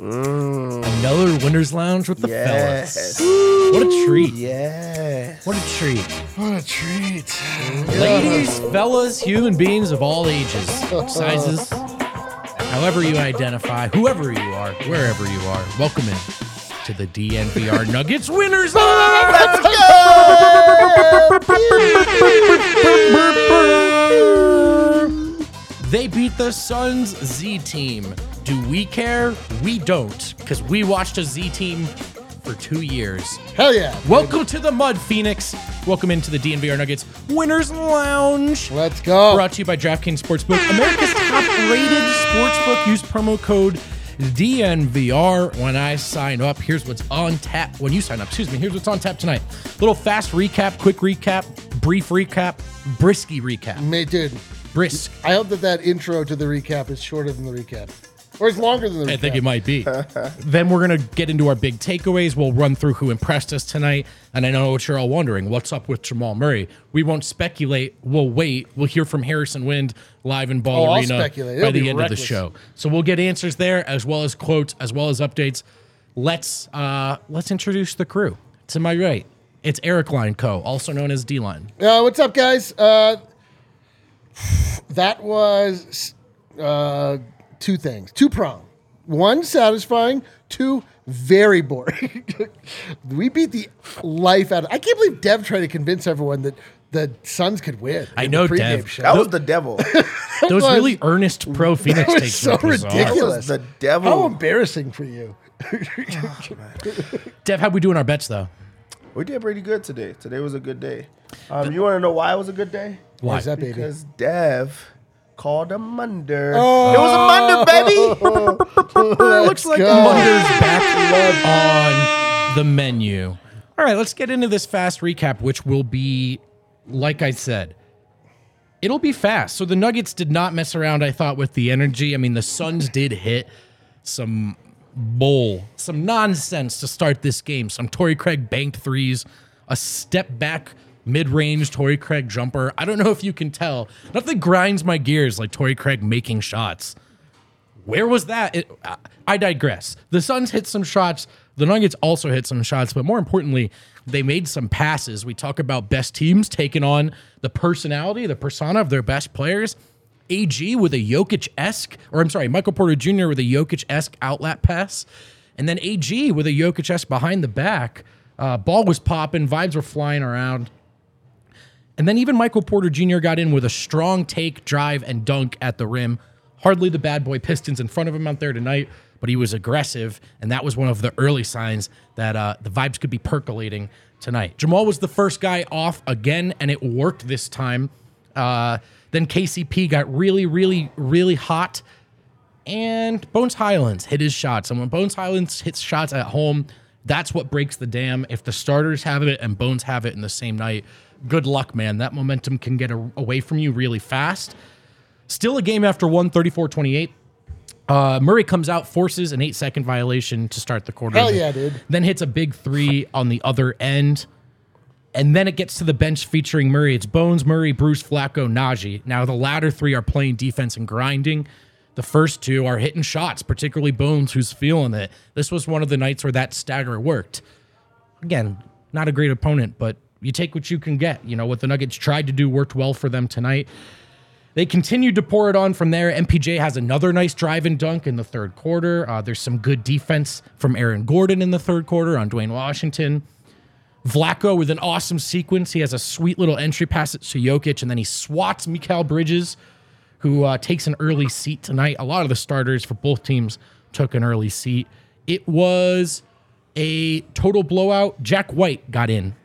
another Winners Lounge with the Yes. fellas. What a treat! Yeah. What a treat, What a treat. ladies, fellas, human beings of all ages, sizes, however you identify, whoever you are, wherever you are. Welcome in to the DNVR Nuggets Winners Lounge. They beat the Suns Z team. Do we care? We don't, because we watched a Z team for two years. Hell yeah. Welcome to the Mud Phoenix. Welcome into the DNVR Nuggets Winners Lounge. Let's go. Brought to you by DraftKings Sportsbook, America's top-rated sportsbook. Use promo code DNVR when I sign up. Here's what's on tap when you sign up. Excuse me. Here's what's on tap tonight. Little fast recap, quick recap, brief recap, brisky recap. Mate, dude, Brisk. I hope that that intro to the recap is shorter than the recap. Or it's longer than the. I think it might be. then we're gonna get into our big takeaways. We'll run through who impressed us tonight. And I know what you're all wondering: what's up with Jamal Murray? We won't speculate. We'll wait. We'll hear from Harrison Wind live in Ball Oh, Arena by the end of the show. So we'll get answers there, as well as quotes, as well as updates. Let's uh let's introduce the crew. To my right, it's Eric Line Co., also known as D Line. Uh, what's up, guys? Uh, that was uh, two things, two prong. One satisfying, two very boring. we beat the life out of. I can't believe Dev tried to convince everyone that the Suns could win. I know, the pregame Dev. show. That was the devil. Those was- really earnest pro Phoenix was takes so were ridiculous. the devil. How embarrassing for you. Dev, how we doing our bets though? We did pretty good today. Today was a good day. Um, you want to know why it was a good day? Why? Why's that, baby? Because Dev called a munder. Oh. It was a munder, baby. it looks like go. Munder's back on the menu. All right, let's get into this fast recap, which will be, like I said, it'll be fast. So the Nuggets did not mess around, I thought, with the energy. I mean, the Suns did hit some bull, some nonsense to start this game. Some Torrey Craig banked threes, a step back mid range Torrey Craig jumper. I don't know if you can tell. Nothing grinds my gears like Torrey Craig making shots. Where was that? It, I- I digress. The Suns hit some shots. The Nuggets also hit some shots, but more importantly, they made some passes. We talk about best teams taking on the personality, the persona of their best players. AG with a Jokic esque, or I'm sorry, Michael Porter Jr. with a Jokic esque outlet pass, and then AG with a Jokic esque behind the back. Uh, ball was popping, vibes were flying around. And then even Michael Porter Jr. got in with a strong take, drive, and dunk at the rim. Hardly the bad boy Pistons in front of him out there tonight, but he was aggressive, and that was one of the early signs that uh, the vibes could be percolating tonight. Jamal was the first guy off again, and it worked this time. Uh, then KCP got really, really, really hot, and Bones Highlands hit his shots. And when Bones Highlands hits shots at home, that's what breaks the dam. If the starters have it and Bones have it in the same night, good luck, man. That momentum can get a- away from you really fast. Still a game after one, 34 28. Uh, Murray comes out, forces an eight second violation to start the quarter. Hell yeah, dude. Then hits a big three on the other end. And then it gets to the bench featuring Murray. It's Bones, Murray, Bruce, Vlatko, Nnaji. Now, the latter three are playing defense and grinding. The first two are hitting shots, particularly Bones, who's feeling it. This was one of the nights where that stagger worked. Again, not a great opponent, but you take what you can get. You know, what the Nuggets tried to do worked well for them tonight. They continued to pour it on from there. MPJ has another nice drive and dunk in the third quarter. Uh, there's some good defense from Aaron Gordon in the third quarter on Duane Washington. Vlatko with an awesome sequence. He has a sweet little entry pass to Jokic, and then he swats Mikal Bridges, who uh, takes an early seat tonight. A lot of the starters for both teams took an early seat. It was a total blowout. Jack White got in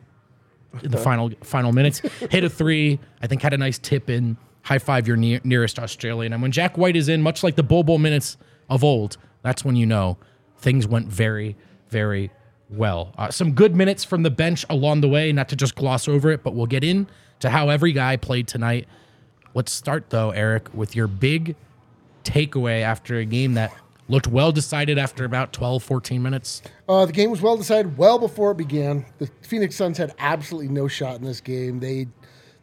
in the final final minutes, hit a three. I think had a nice tip in. High five your near, nearest Australian. And when Jack White is in, much like the Bol Bol minutes of old, that's when you know things went very, very well. Uh, some good minutes from the bench along the way, not to just gloss over it, but we'll get in to how every guy played tonight. Let's start though, Eric, with your big takeaway after a game that looked well decided after about 12, 14 minutes. Uh, the game was well decided well before it began. The Phoenix Suns had absolutely no shot in this game. They,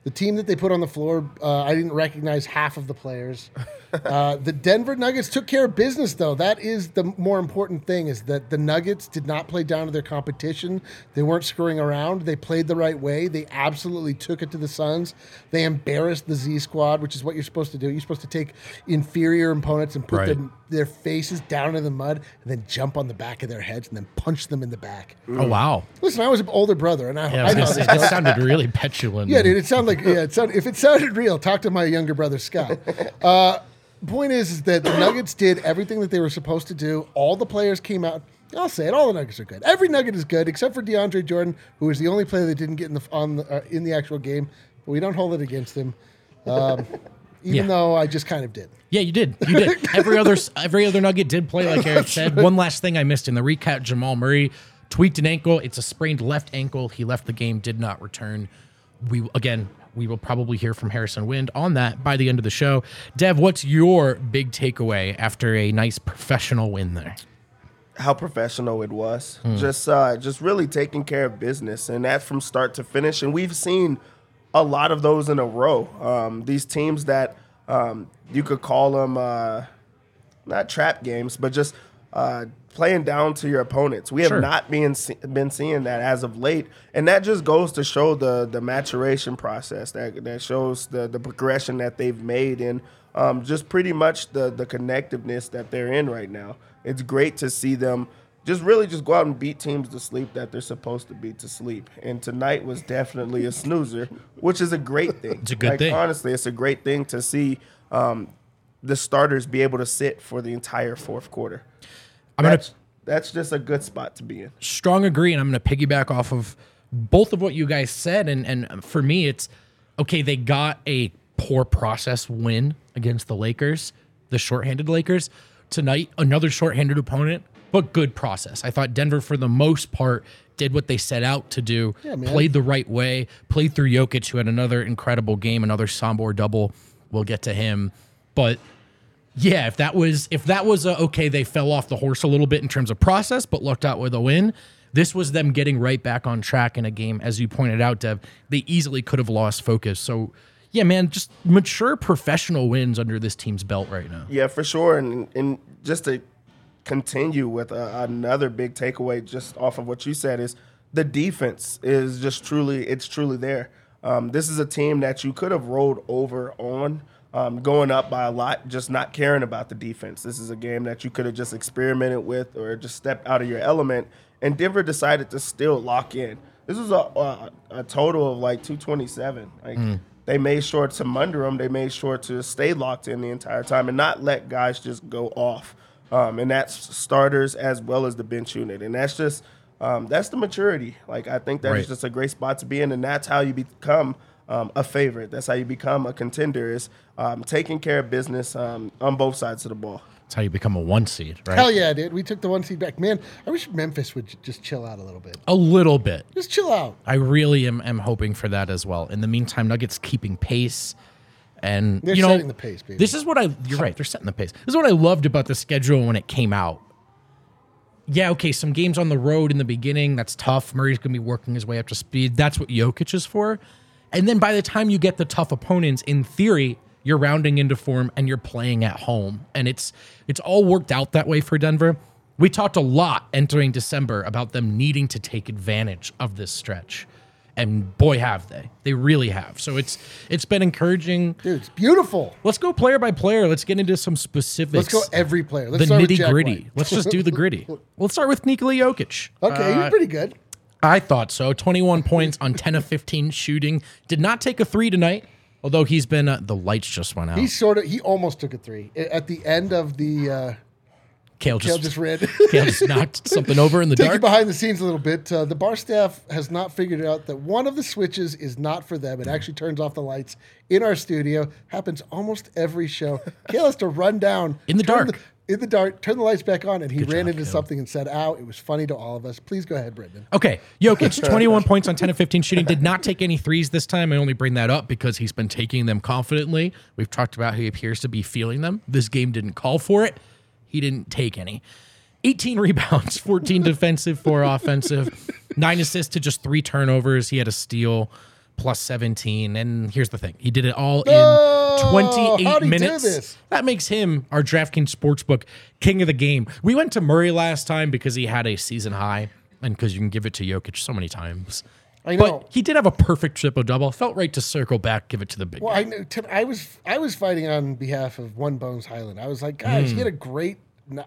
the team that they put on the floor, uh, I didn't recognize half of the players. Uh, the Denver Nuggets took care of business, though. That is the more important thing: is that the Nuggets did not play down to their competition. They weren't screwing around. They played the right way. They absolutely took it to the Suns. They embarrassed the Z Squad, which is what you're supposed to do. You're supposed to take inferior opponents and put Right. them their faces down in the mud and then jump on the back of their heads and then punch them in the back. Oh, wow. Listen, I was an older brother, and I, Yeah, I I was know gonna say, this that sounded really petulant. yeah, dude, it sounded like yeah. It sounded, if it sounded real, talk to my younger brother Scott. Uh, point is, is that the Nuggets did everything that they were supposed to do. All the players came out. I'll say it. All the Nuggets are good. Every Nugget is good except for DeAndre Jordan, who is the only player that didn't get in the on the, uh, in the actual game. But we don't hold it against him, um, even Yeah. though I just kind of did. Yeah, you did. You did. Every other every other nugget did play like Eric said. One last thing I missed in the recap: Jamal Murray tweaked an ankle. It's a sprained left ankle. He left the game, did not return. We again, we will probably hear from Harrison Wind on that by the end of the show. Dev, what's your big takeaway after a nice professional win there? how professional it was. Just uh, just really taking care of business, and that from start to finish. And we've seen a lot of those in a row. Um, these teams that um, you could call them uh, not trap games, but just uh, playing down to your opponents. We have Sure. not been been seeing that as of late, and that just goes to show the the maturation process. That that shows the the progression that they've made, and um, just pretty much the the connectiveness that they're in right now. It's great to see them. Just really just go out and beat teams to sleep that they're supposed to beat to sleep. And tonight was definitely a snoozer, which is a great thing. It's a good like, thing. Honestly, it's a great thing to see um, the starters be able to sit for the entire fourth quarter. I'm gonna That's, that's just a good spot to be in. strong agree, and I'm going to piggyback off of both of what you guys said. And and for me, it's okay. They got a poor process win against the Lakers, the shorthanded Lakers tonight. Another shorthanded opponent, but good process. I thought Denver, for the most part, did what they set out to do. man. played the right way. Played through Jokic, who had another incredible game, another Sombor double. We'll get to him, but yeah, if that was if that was a, okay, they fell off the horse a little bit in terms of process, but lucked out with a win. This was them getting right back on track in a game, as you pointed out, Dev. They easily could have lost focus. So, yeah, man, just mature professional wins under this team's belt right now. Yeah, for sure. And and just to continue with a, another big takeaway, just off of what you said, is the defense is just truly it's truly there. Um, this is a team that you could have rolled over on. Um, going up by a lot, just not caring about the defense. This is a game that you could have just experimented with or just stepped out of your element. And Denver decided to still lock in. This was a, a, a total of like 227. Like they made sure to munder them. They made sure to stay locked in the entire time and not let guys just go off. Um, and that's starters as well as the bench unit. And that's just um, that's the maturity. Like I think that's Right. just a great spot to be in, and that's how you become um, a favorite. That's how you become a contender. Is um, taking care of business um, on both sides of the ball. That's how you become a one seed, right? Hell yeah, dude. We took the one seed back. Man, I wish Memphis would j- just chill out a little bit. A little bit. Just chill out. I really am, am hoping for that as well. In the meantime, Nuggets keeping pace. And They're you know, setting the pace, baby. This is what I. You're right. They're setting the pace. This is what I loved about the schedule when it came out. Yeah, okay. Some games on the road in the beginning. That's tough. Murray's gonna be working his way up to speed. That's what Jokic is for. And then by the time you get the tough opponents, in theory, you're rounding into form and you're playing at home. And it's it's all worked out that way for Denver. We talked a lot entering December about them needing to take advantage of this stretch. And boy, have they! They really have. So it's it's been encouraging. Dude, it's beautiful. Let's go player by player. Let's get into some specifics. Let's go every player. Let's the start with nitty gritty. Let's just do the gritty. Let's start with Nikola Jokic. Okay, Uh, you're pretty good. I thought so. 21 points on 10 of 15 shooting. Did not take a three tonight, although he's been. Uh, the lights just went out. He sort of he almost took a three at the end of the. Uh, Kale Kale just, just read. Kale just knocked something over in the Take you dark. behind the scenes a little bit. Uh, the bar staff has not figured out that one of the switches is not for them. It actually turns off the lights in our studio. Happens almost every show. Kale has to run down In the dark. In the dark, turn the lights back on, and he ran job, into Kale. something and said, "Ow!" It was funny to all of us. Please go ahead, Brendan. Okay, Jokic, 21 points on 10 of 15 shooting. Did not take any threes this time. I only bring that up because he's been taking them confidently. We've talked about how he appears to be feeling them. This game didn't call for it. He didn't take any. 18 rebounds, 14 defensive, 4 offensive, 9 assists to just 3 turnovers. He had a steal plus 17. And here's the thing he did it all Oh, in 28 how'd do minutes. That makes him our DraftKings Sportsbook king of the game. We went to Murray last time because he had a season high and because you can give it to Jokic so many times. I know. But he did have a perfect triple double. Felt right to circle back, give it to the big Well, guy. I. Tim, I was I was fighting on behalf of One Bones Hyland. I was like, guys, he hmm. had a great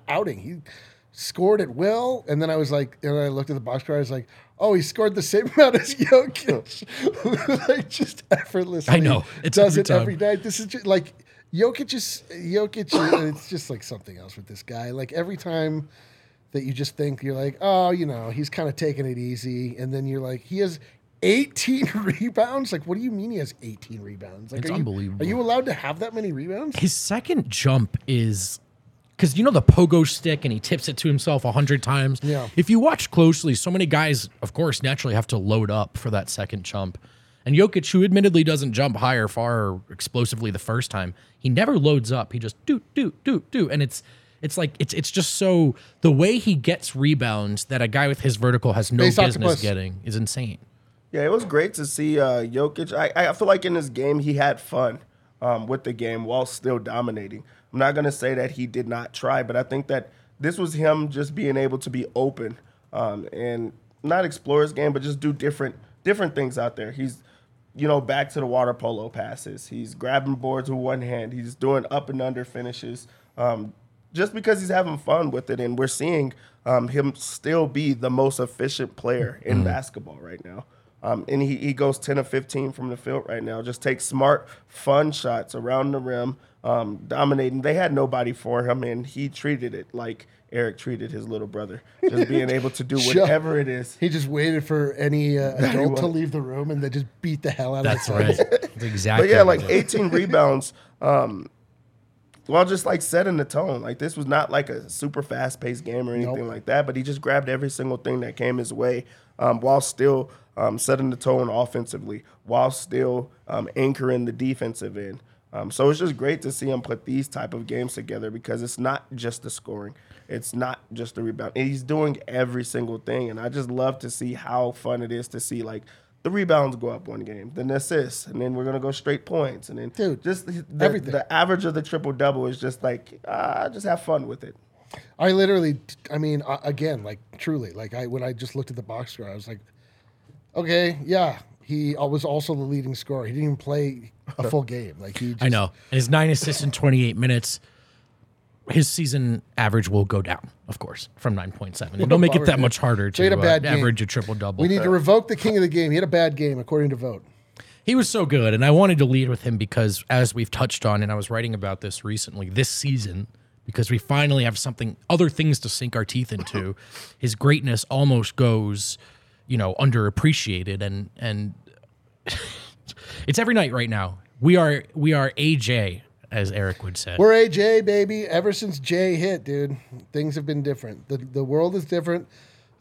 outing. He scored at will, and then I was like, and I looked at the box score. I was like, oh, he scored the same amount as Jokic, like just effortlessly. I know. It's does every it time. every night. This is just like Jokic is Jokic. It's just like something else with this guy. Like every time that you just think you're like, oh, you know, he's kind of taking it easy, and then you're like, he has 18 rebounds. Like, what do you mean he has 18 rebounds? Like, It's are you- unbelievable. Are you allowed to have that many rebounds? His second jump is because you know the pogo stick and he tips it to himself a hundred times. Yeah. If you watch closely, so many guys, of course, naturally have to load up for that second jump. And Jokic, who admittedly doesn't jump high or far or explosively the first time, he never loads up. He just do do do do, and it's it's like it's it's just so the way he gets rebounds that a guy with his vertical has no Base business octopus. getting is insane. Yeah, it was great to see uh, Jokic. I, I feel like in this game he had fun um, with the game while still dominating. I'm not gonna say that he did not try, but I think that this was him just being able to be open um, and not explore his game, but just do different different things out there. He's you know back to the water polo passes. He's grabbing boards with one hand. He's doing up and under finishes. Um, just because he's having fun with it, and we're seeing um, him still be the most efficient player in basketball right now. Um, and he, he goes 10 of 15 from the field right now. Just takes smart, fun shots around the rim, um, dominating. They had nobody for him, and he treated it like Eric treated his little brother. Just being able to do whatever it is. He just waited for any uh, adult to leave the room and they just beat the hell out That's of his right. That's exactly. But yeah, like 18 rebounds. Um, well, just like setting the tone. Like this was not like a super fast paced game or anything Nope. like that. But he just grabbed every single thing that came his way, um, while still um, setting the tone offensively, while still um, anchoring the defensive end. Um, so it's just great to see him put these type of games together because it's not just the scoring, it's not just the rebound. He's doing every single thing, and I just love to see how fun it is to see like the rebounds go up one game, then the assists, and then we're gonna go straight points, and then Dude, just the, everything. the average of the triple double is just like ah, just have fun with it. I literally, I mean, uh, again, like truly, like I when I just looked at the box score, I was like, okay, yeah, he uh, was also the leading scorer. He didn't even play a full game. Like he, just, I know. And his nine assists in 28 minutes. His season average will go down, of course, from 9.7. And don't make it that much harder to had a bad uh, game. average a triple double. We need to revoke the king of the game. He had a bad game according to vote. He was so good, and I wanted to lead with him because, as we've touched on, and I was writing about this recently, this season, because we finally have something, other things to sink our teeth into. his greatness almost goes, you know, underappreciated, and and it's every night right now. We are we are AJ, as Eric would say. We're AJ, baby. Ever since Jay hit, dude, things have been different. The the world is different.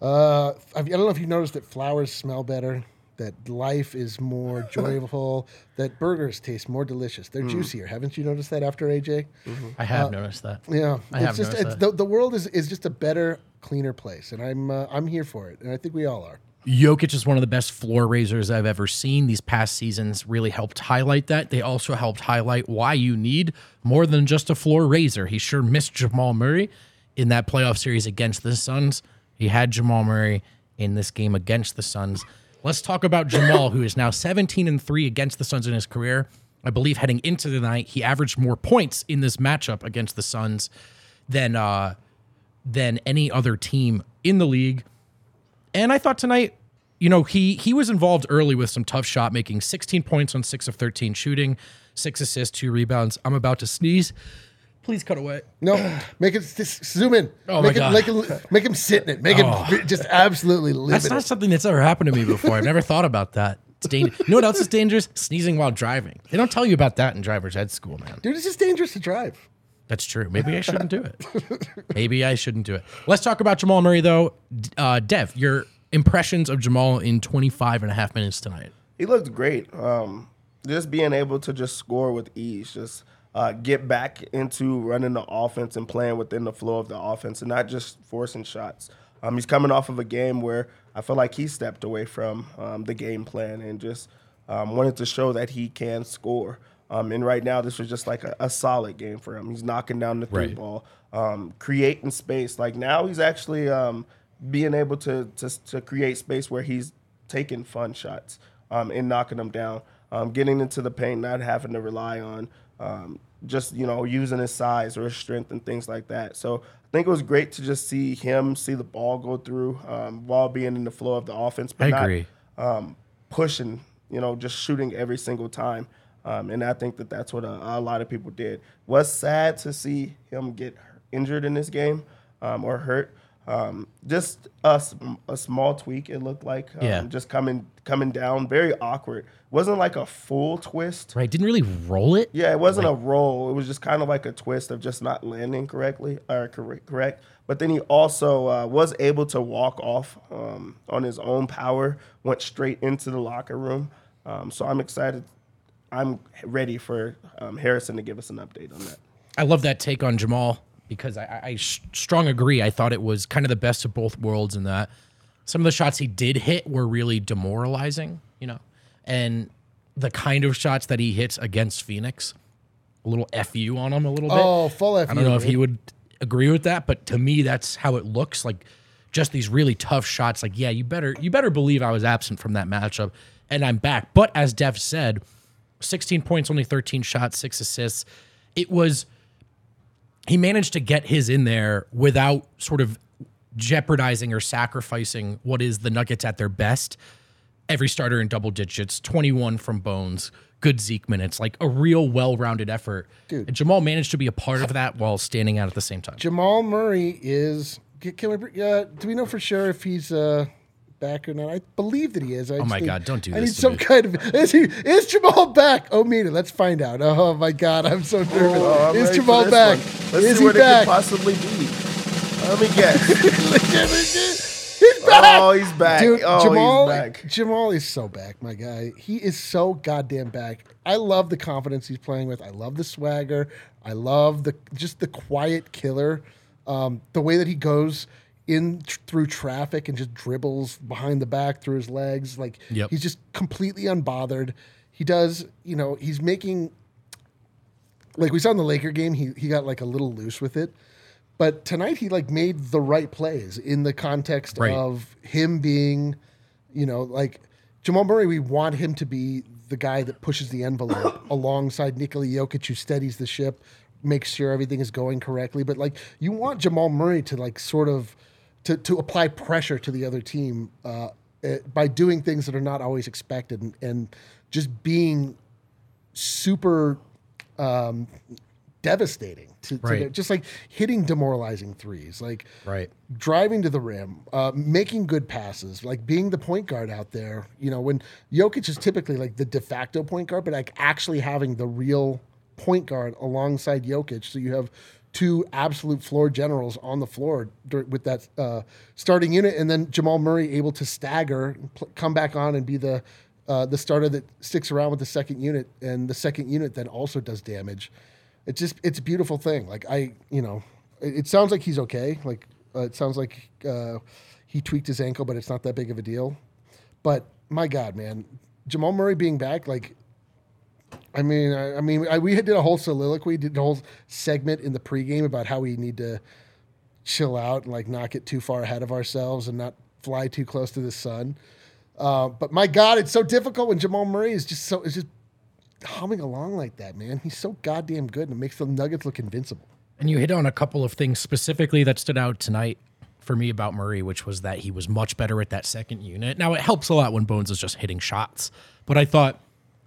Uh, I don't know if you noticed that flowers smell better, that life is more joyful, that burgers taste more delicious. They're juicier. Haven't you noticed that after AJ? I have noticed that. Yeah, I it's have just noticed it's, that. the, the world is, is just a better, cleaner place, and I'm uh, I'm here for it, and I think we all are. Jokic is one of the best floor raisers I've ever seen. These past seasons really helped highlight that. They also helped highlight why you need more than just a floor raiser. He sure missed Jamal Murray in that playoff series against the Suns. He had Jamal Murray in this game against the Suns. Let's talk about Jamal, who is now 17 and 3 against the Suns in his career. I believe heading into the night, he averaged more points in this matchup against the Suns than uh, than any other team in the league. And I thought tonight, you know, he he was involved early with some tough shot making, 16 points on 6 of 13 shooting, 6 assists, 2 rebounds. I'm about to sneeze. Please cut away. No, make it zoom in. Oh my make God. It, make, it, make him sit in it. Make Oh. him just absolutely live That's not something that's ever happened to me before. I've never thought about that. It's dangerous. You know what else is dangerous? Sneezing while driving. They don't tell you about that in driver's ed school, man. Dude, it's just dangerous to drive. That's true. Maybe I shouldn't do it. Maybe I shouldn't do it. Let's talk about Jamal Murray, though. Uh, Dev, your impressions of Jamal in 25 and a half minutes tonight. He looked great. Um, just being able to just score with ease, just uh, get back into running the offense and playing within the flow of the offense, and not just forcing shots. Um, he's coming off of a game where I feel like he stepped away from um, the game plan and just um, wanted to show that he can score. Um, and right now, this was just like a, a solid game for him. He's knocking down the three Right. ball, um, creating space. Like now, he's actually um, being able to, to to create space where he's taking fun shots um, and knocking them down, um, getting into the paint, not having to rely on um, just you know using his size or his strength and things like that. So I think it was great to just see him see the ball go through um, while being in the flow of the offense, but I not agree. um, pushing, you know, just shooting every single time. Um, and I think that that's what a, a lot of people did. Was sad to see him get injured in this game um, or hurt. Um, just a small tweak, it looked like. Um, Yeah. Just coming coming down, very awkward. Wasn't like a full twist. Right? Didn't really roll it. Yeah, it wasn't a roll. It was just kind of like a twist of just not landing correctly or correct. correct. But then he also uh, was able to walk off um, on his own power, went straight into the locker room. Um, so I'm excited. I'm ready for um, Harrison to give us an update on that. I love that take on Jamal because I, I, I strong agree. I thought it was kind of the best of both worlds in that some of the shots he did hit were really demoralizing, you know, and the kind of shots that he hits against Phoenix, a little fu on him a little bit. Oh, full fu. I don't know if he would agree with that, but to me, that's how it looks like. Just these really tough shots. Like, yeah, you better you better believe I was absent from that matchup, and I'm back. But as Dev said, 16 points, only 13 shots, six assists. It was he managed to get his in there without sort of jeopardizing or sacrificing what is the Nuggets at their best. Every starter in double digits, 21 from Bones, good Zeke minutes, like a real well-rounded effort. Dude. And Jamal managed to be a part of that while standing out at the same time. Jamal Murray is. Can can we? Uh, do we know for sure if he's uh, back or not? I believe that he is. I Oh my need- God, don't do I this need to some me. kind of. Is he? Is Jamal back? Oh, Mina, let's find out. Oh my God, I'm so nervous. Oh, I'm is Jamal back? one. Let's is see he what back? it could possibly be. Let me guess. he's back. Oh, he's back. Dude, oh, Jamal, he's back. Jamal is so back, my guy. He is so goddamn back. I love the confidence he's playing with. I love the swagger. I love the just the quiet killer. Um, the way that he goes in tr- through traffic and just dribbles behind the back through his legs, like Yep. he's just completely unbothered. He does, you know, he's making like we saw in the Laker game. He he got like a little loose with it. But tonight he like made the right plays in the context Right. of him being, you know, like Jamal Murray. We want him to be the guy that pushes the envelope alongside Nikola Jokic, who steadies the ship, makes sure everything is going correctly. But like you want Jamal Murray to like sort of to to apply pressure to the other team uh, eh, by doing things that are not always expected and, and just being super um, devastating to, to Right. the- just like hitting demoralizing threes, like Right. driving to the rim, uh, making good passes, like being the point guard out there. You know, when Jokic is typically like the de facto point guard, but like actually having the real point guard alongside Jokic, so you have two absolute floor generals on the floor with that uh, starting unit, and then Jamal Murray able to stagger, come back on, and be the uh, the starter that sticks around with the second unit, and the second unit then also does damage. It's just it's a beautiful thing. Like I, you know, it, it sounds like he's okay. Like uh, it sounds like uh, he tweaked his ankle, but it's not that big of a deal. But my God, man, Jamal Murray being back, like, I mean, I, I mean, I, we did a whole soliloquy, did a whole segment in the pregame about how we need to chill out and like not get too far ahead of ourselves and not fly too close to the sun. Uh, but my God, it's so difficult when Jamal Murray is just so is just humming along like that, man. He's so goddamn good, and it makes the Nuggets look invincible. And you hit on a couple of things specifically that stood out tonight for me about Murray, which was that he was much better at that second unit. Now, it helps a lot when Bones is just hitting shots, but I thought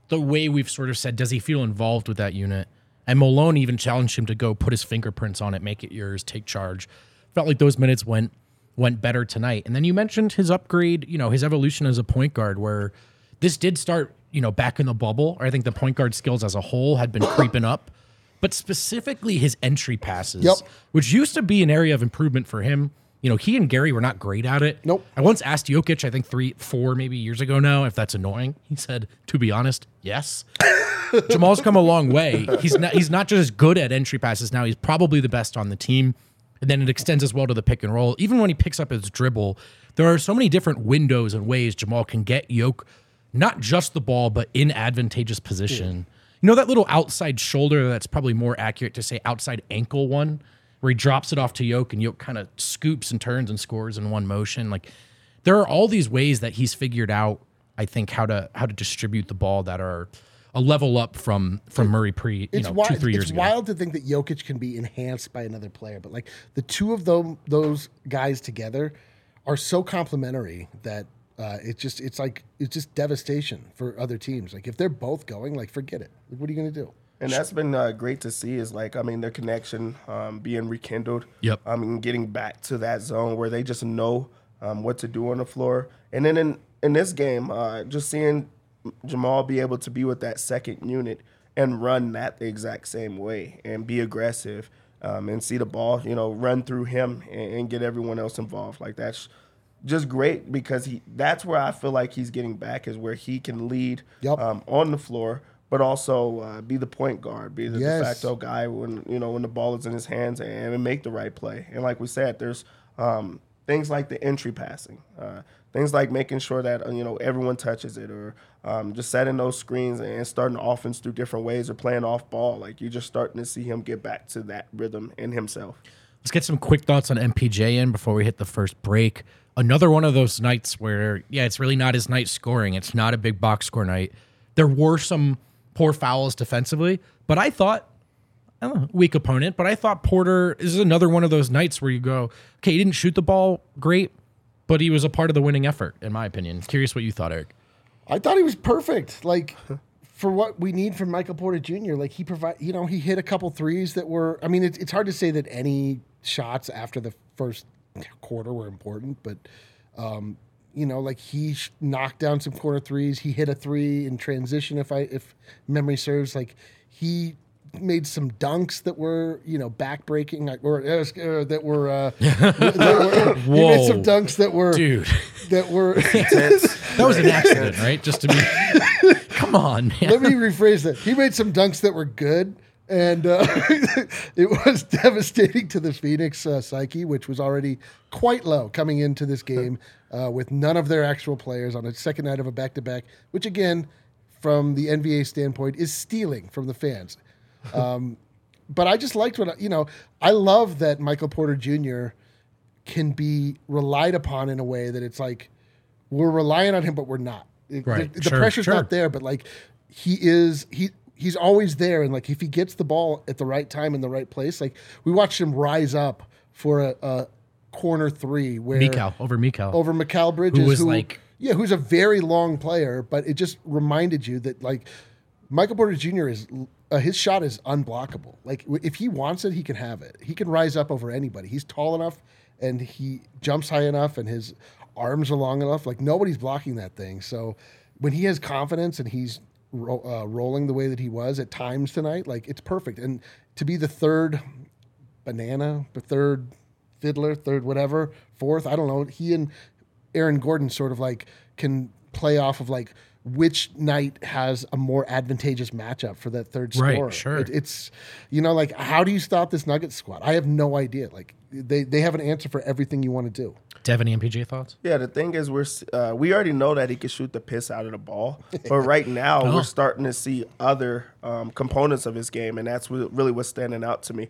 the way we've sort of said, does he feel involved with that unit? And Malone even challenged him to go put his fingerprints on it, make it yours, take charge. Felt like those minutes went went better tonight. And then you mentioned his upgrade, you know, his evolution as a point guard, where this did start, you know, back in the bubble. I think the point guard skills as a whole had been creeping up, but specifically his entry passes, Yep. which used to be an area of improvement for him. You know, he and Gary were not great at it. Nope. I once asked Jokic, I think three, four, maybe years ago now, if that's annoying. He said, to be honest, yes. Jamal's come a long way. He's not he's not just good at entry passes now. He's probably the best on the team. And then it extends as well to the pick and roll. Even when he picks up his dribble, there are so many different windows and ways Jamal can get Yoke not just the ball, but in advantageous position. You know that little outside shoulder that's probably more accurate to say outside ankle one, where he drops it off to Yoke and Yoke kind of scoops and turns and scores in one motion. Like there are all these ways that he's figured out, I think, how to how to distribute the ball that are a level up from from Murray pre you It's know wild. two three years it's ago. wild to think that Jokic can be enhanced by another player, but like the two of them, those guys together, are so complementary that uh, it's just it's like it's just devastation for other teams. Like if they're both going, like forget it. Like, what are you going to do? And that's been uh, great to see. Is like I mean their connection um, being rekindled. Yep. I mean getting back to that zone where they just know um, what to do on the floor. And then in in this game, uh, just seeing Jamal be able to be with that second unit and run that the exact same way and be aggressive um, and see the ball, you know, run through him and, and get everyone else involved. Like that's just great because he that's where I feel like he's getting back is where he can lead Yep. um, on the floor, but also uh, be the point guard, be the Yes. de facto guy when you know when the ball is in his hands and, and make the right play. And like we said, there's um, things like the entry passing, uh, things like making sure that uh, you know everyone touches it, or um, just setting those screens and starting the offense through different ways, or playing off ball. Like you're just starting to see him get back to that rhythm in himself. Let's get some quick thoughts on MPJ in before we hit the first break. Another one of those nights where, yeah, it's really not his night scoring. It's not a big box score night. There were some poor fouls defensively, but I thought, I don't know, weak opponent, but I thought Porter is another one of those nights where you go, okay, he didn't shoot the ball great, but he was a part of the winning effort, in my opinion. Curious what you thought, Eric. I thought he was perfect. Like for what we need from Michael Porter Jr. Like he provide, you know, he hit a couple threes that were. I mean, it's it's hard to say that any shots after the first quarter were important, but um, you know, like he sh- knocked down some corner threes. He hit a three in transition, if I if memory serves. Like he made some dunks that were you know backbreaking, like, or uh, uh, that were. Uh, that were he made some dunks that were Dude, that were. that was an accident, right? Just to be. Come on, man. Let me rephrase that. He made some dunks that were good, and uh, it was devastating to the Phoenix uh, psyche, which was already quite low coming into this game uh, with none of their actual players on a second night of a back to back, which again, from the NBA standpoint, is stealing from the fans. Um, but I just liked what I- you know. I love that Michael Porter Jr. can be relied upon in a way that it's like we're relying on him, but we're not. Right. The, the Sure, pressure's sure. not there, but like he is he he's always there, and like if he gets the ball at the right time in the right place, like we watched him rise up for a, a corner three where Mikal over Mikal. over Mikal Bridges, who was like- yeah, who's a very long player, but it just reminded you that like Michael Porter Jr. is uh, his shot is unblockable. Like if he wants it, he can have it. He can rise up over anybody. He's tall enough and he jumps high enough, and his arms are long enough. Like nobody's blocking that thing. So when he has confidence and he's ro- uh, rolling the way that he was at times tonight, like it's perfect. And to be the third banana, the third fiddler, third whatever, fourth, I don't know. He and Aaron Gordon sort of like can play off of like which night has a more advantageous matchup for that third Right, scorer. sure. It- it's you know like how do you stop this Nuggets squad? I have no idea. Like they they have an answer for everything you want to do. Do you have any MPJ thoughts? Yeah, the thing is, we're uh, we already know that he can shoot the piss out of the ball, but right now Oh. we're starting to see other um, components of his game, and that's really what's standing out to me.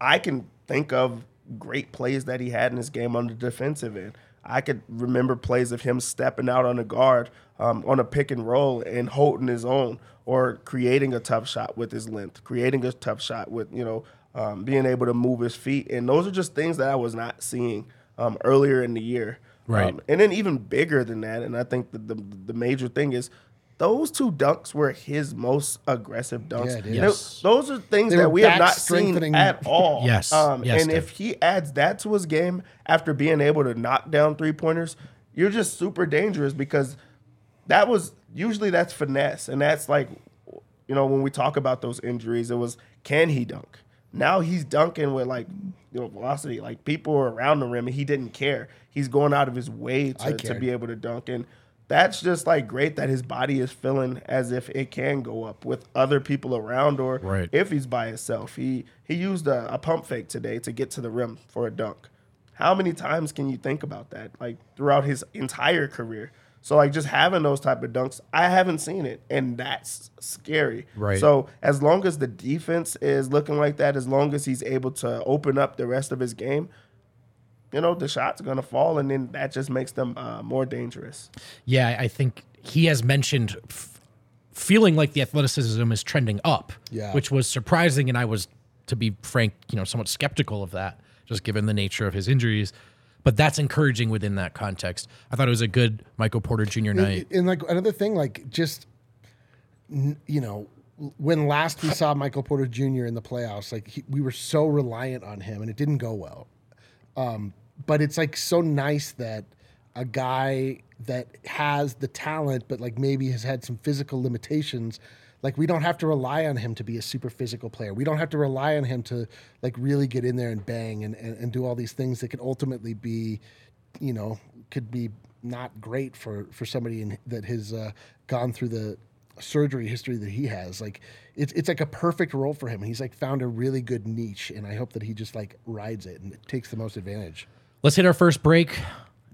I can think of great plays that he had in his game on the defensive end. I could remember plays of him stepping out on a guard um, on a pick and roll and holding his own, or creating a tough shot with his length, creating a tough shot with you know um, being able to move his feet, and those are just things that I was not seeing um, earlier in the year. Right. Um, and then even bigger than that, and I think the, the the major thing is those two dunks were his most aggressive dunks. Yeah, Yes. Those are things They that we have not seen at all. Yes. Um, Yes, and Dave. if he adds that to his game after being able to knock down three pointers, you're just super dangerous because that was usually that's finesse. And that's like, you know, when we talk about those injuries, it was can he dunk? Now he's dunking with like, you know, velocity. Like people are around the rim and he didn't care. He's going out of his way to, to be able to dunk. And that's just like great that his body is feeling as if it can go up with other people around or Right. if he's by himself. He he used a, a pump fake today to get to the rim for a dunk. How many times can you think about that? Like throughout his entire career. So like just having those type of dunks, I haven't seen it, and that's scary. Right. So as long as the defense is looking like that, as long as he's able to open up the rest of his game, you know the shot's gonna fall, and then that just makes them uh, more dangerous. Yeah, I think he has mentioned f- feeling like the athleticism is trending up, Yeah. which was surprising. And I was, to be frank, you know, somewhat skeptical of that, just given the nature of his injuries. But that's encouraging within that context. I thought it was a good Michael Porter Jr. night. And like another thing, like just you know, when last we saw Michael Porter Jr. in the playoffs, like he, we were so reliant on him, and it didn't go well. Um, but it's like so nice that a guy that has the talent, but like maybe has had some physical limitations. Like we don't have to rely on him to be a super physical player. We don't have to rely on him to like really get in there and bang and, and, and do all these things that could ultimately be, you know, could be not great for for somebody in, that has uh, gone through the surgery history that he has. Like it's it's like a perfect role for him. He's like found a really good niche, and I hope that he just like rides it and takes the most advantage. Let's hit our first break.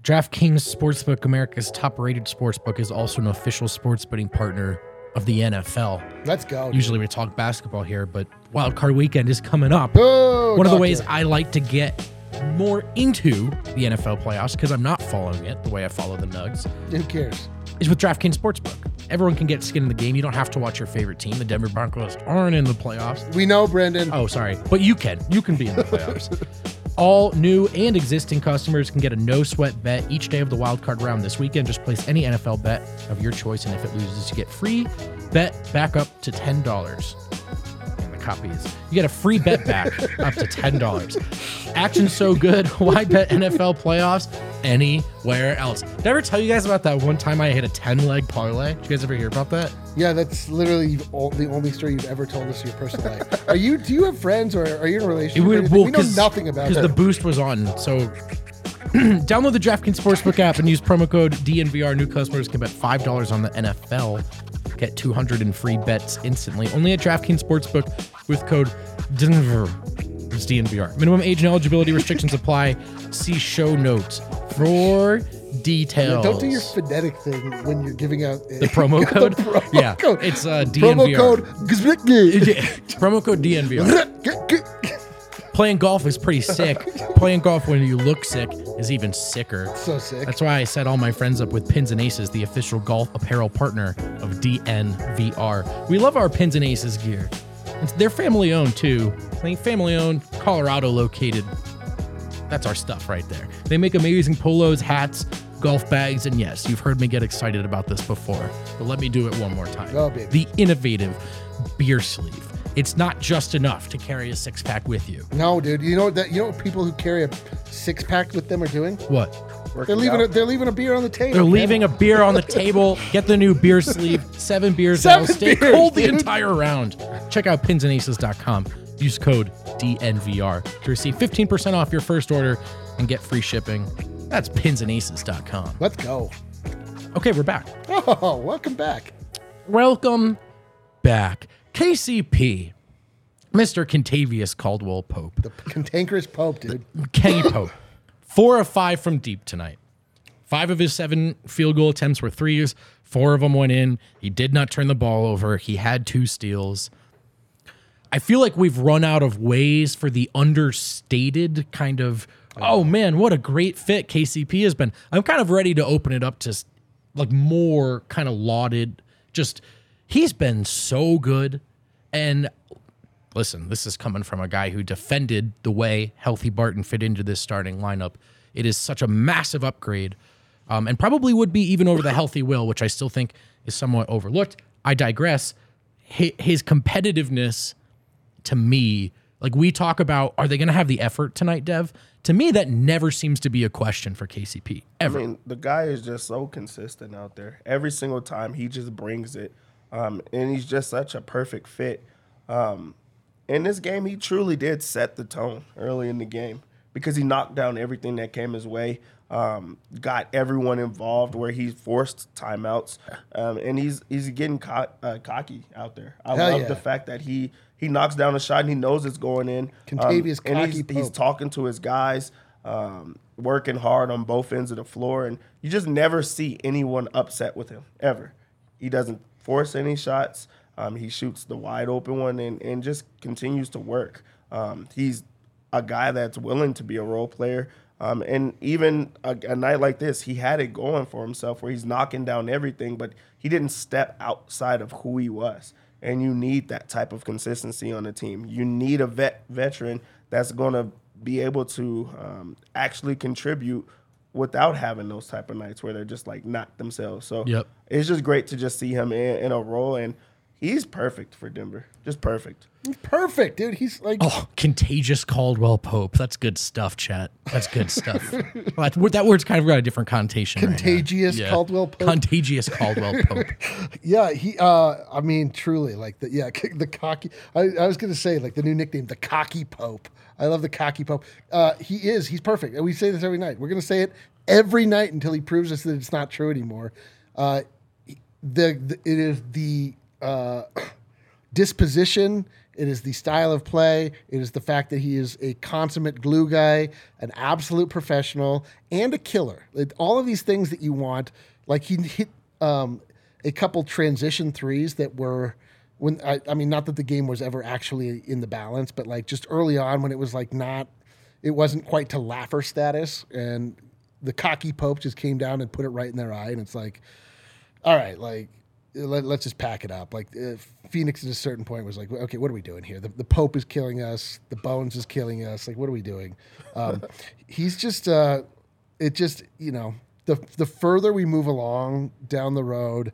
DraftKings Sportsbook, America's top rated sportsbook, is also an official sports betting partner of the NFL. Let's go. dude. Usually we talk basketball here, but Wild Card Weekend is coming up. Oh, One of the ways. I like to get more into the NFL playoffs because I'm not following it the way I follow the Nugs Who cares? is with DraftKings Sportsbook. Everyone can get skin in the game. You don't have to watch your favorite team. The Denver Broncos aren't in the playoffs. We know, Brendan. Oh, sorry. But you can. You can be in the playoffs. All new and existing customers can get a no sweat bet each day of the wildcard round this weekend. Just place any NFL bet of your choice, and if it loses, you get free bet back up to $10 copies. You get a free bet back up to $10. Action so good. Why bet NFL playoffs anywhere else? Did I ever tell you guys about that one time I hit a 10 leg parlay? Did you guys ever hear about that? Yeah, that's literally the only story you've ever told us in your personal life. Are you? Do you have friends or are you in a relationship? We, well, we know nothing about because the boost was on. So download the DraftKings Sportsbook app and use promo code DNVR. New customers can bet $5 on the NFL get two hundred in free bets instantly. Only at DraftKings Sportsbook with code Denver. It's DNVR. Minimum age and eligibility restrictions apply. See show notes for details. Don't do your phonetic thing when you're giving out the promo code. promo yeah, code. it's uh, promo code. Promo code DNVR. Playing golf is pretty sick. Playing golf when you look sick is even sicker. so sick. That's why I set all my friends up with Pins and Aces, the official golf apparel partner of DNVR. We love our Pins and Aces gear. It's, they're family owned too. I think family owned, Colorado located. That's our stuff right there. They make amazing polos, hats, golf bags, and yes, you've heard me get excited about this before, but let me do it one more time. Oh. The innovative beer sleeve. It's not just enough to carry a six pack with you. No, dude. You know that you know what people who carry a six pack with them are doing? What? They're leaving. A, they're leaving a beer on the table. They're man. leaving a beer on the table. Get the new beer sleeve. Seven beers Seven that'll stay beers, cold the entire round. Check out pinsandaces.com. Use code DNVR to receive 15% off your first order and get free shipping. That's pinsandaces.com. Let's go. Okay, we're back. Oh, welcome back. Welcome back. KCP, Mr. Kentavious Caldwell Pope. The cantankerous Pope, dude. Kenny Pope, four of five from deep tonight. Five of his seven field goal attempts were threes. Four of them went in. He did not turn the ball over. He had two steals. I feel like we've run out of ways for the understated kind of, oh man, what a great fit KCP has been. I'm kind of ready to open it up to like more kind of lauded. Just he's been so good. And listen, this is coming from a guy who defended the way Healthy Barton fit into this starting lineup. It is such a massive upgrade, um, and probably would be even over the Healthy Will, which I still think is somewhat overlooked. I digress. His competitiveness, to me, like we talk about, are they going to have the effort tonight, Dev? To me, that never seems to be a question for KCP ever. I mean, the guy is just so consistent out there. Every single time he just brings it. Um, and he's just such a perfect fit. Um, in this game, he truly did set the tone early in the game because he knocked down everything that came his way. Um, got everyone involved where he forced timeouts, um, and he's he's getting co- uh, cocky out there. I Hell love yeah. the fact that he he knocks down a shot and he knows it's going in. Um, Kentavious and he's, cocky he's talking to his guys, um, working hard on both ends of the floor, and you just never see anyone upset with him ever. He doesn't force any shots. Um, he shoots the wide open one and, and just continues to work. Um, he's a guy that's willing to be a role player. Um, and even a, a night like this, he had it going for himself where he's knocking down everything, but he didn't step outside of who he was. And you need that type of consistency on the team. You need a vet veteran that's going to be able to um, actually contribute without having those type of nights where they're just like not themselves. So Yep. it's just great to just see him in, in a role, and he's perfect for Denver. Just perfect. Perfect, dude. He's like Oh, contagious Caldwell Pope. That's good stuff, chat. That's good stuff. Well, that, that word's kind of got a different connotation. right now. Contagious Caldwell Pope? Contagious Caldwell Pope. Yeah, he. uh I mean, truly, like the yeah, the cocky. I, I was gonna say like the new nickname, the cocky Pope. I love the cocky Pope. Uh He is. He's perfect, and we say this every night. We're gonna say it every night until he proves us that it's not true anymore. Uh The, the it is the uh disposition. It is the style of play. It is the fact that he is a consummate glue guy, an absolute professional, and a killer. It- all of these things that you want. Like he hit um, a couple transition threes that were when I, I mean, not that the game was ever actually in the balance, but like just early on when it was like not, it wasn't quite to laugher status, and the cocky Pope just came down and put it right in their eye, and it's like, all right, like let, us just pack it up. Like uh, Phoenix at a certain point was like, okay, what are we doing here? The, the Pope is killing us. The Bones is killing us. Like, what are we doing? Um, he's just, uh, it just, you know, the the further we move along down the road,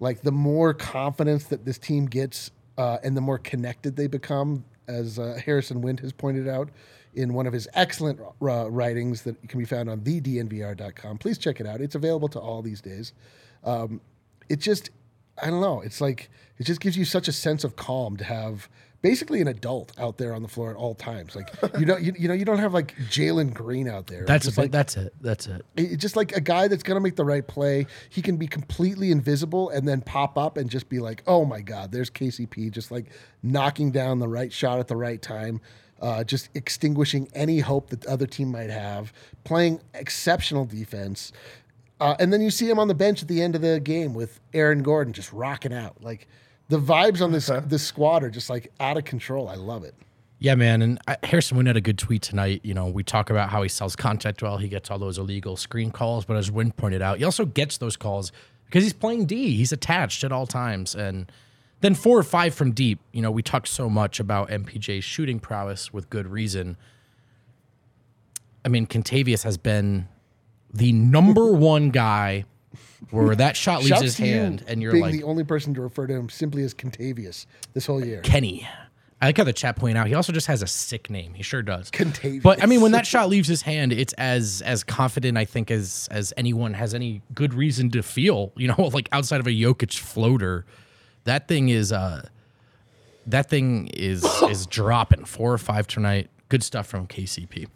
like the more confidence that this team gets, uh, and the more connected they become, as uh, Harrison Wind has pointed out in one of his excellent uh, writings that can be found on thednvr.com. Please check it out. It's available to all these days. Um, it just I don't know. It's like it just gives you such a sense of calm to have basically an adult out there on the floor at all times. Like you don't you, you know you don't have like Jalen Green out there. That's Just like, that's it. That's it. it- just like a guy that's gonna make the right play. He can be completely invisible and then pop up and just be like, oh my god, there's KCP, just like knocking down the right shot at the right time. Uh, just extinguishing any hope that the other team might have, playing exceptional defense, uh, and then you see him on the bench at the end of the game with Aaron Gordon just rocking out. Like the vibes on this this squad are just like out of control. I love it. Yeah, man. And I, Harrison Wind had a good tweet tonight. You know, we talk about how he sells contact well. He gets all those illegal screen calls, but as Wynn pointed out, he also gets those calls because he's playing D. He's attached at all times. And then four or five from deep. You know, we talk so much about MPJ's shooting prowess with good reason. I mean, Kentavious has been the number one guy where that shot leaves Shouts his to you hand, and you're being like, the only person to refer to him simply as Kentavious this whole year. Kenny. I like how the chat pointed out. He also just has a sick name. He sure does. Kentavious. But I mean, when that shot leaves his hand, it's as as confident, I think, as as anyone has any good reason to feel. You know, like outside of a Jokic floater, that thing is uh that thing is is dropping four or five tonight. Good stuff from KCP.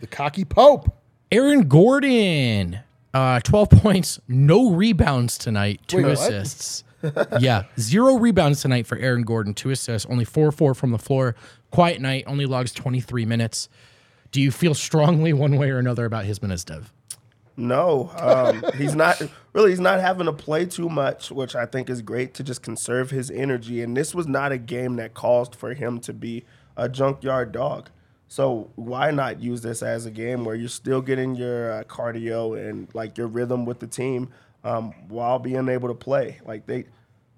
the cocky Pope. Aaron Gordon, uh, 12 points, no rebounds tonight, two Wait, assists. yeah, zero rebounds tonight for Aaron Gordon, two assists, only 4 4 from the floor. Quiet night, only logs 23 minutes. Do you feel strongly one way or another about his minutes, Dev? No, um, he's not really. He's not having to play too much, which I think is great to just conserve his energy. And this was not a game that caused for him to be a junkyard dog. So why not use this as a game where you're still getting your uh, cardio and like your rhythm with the team um, while being able to play? Like they,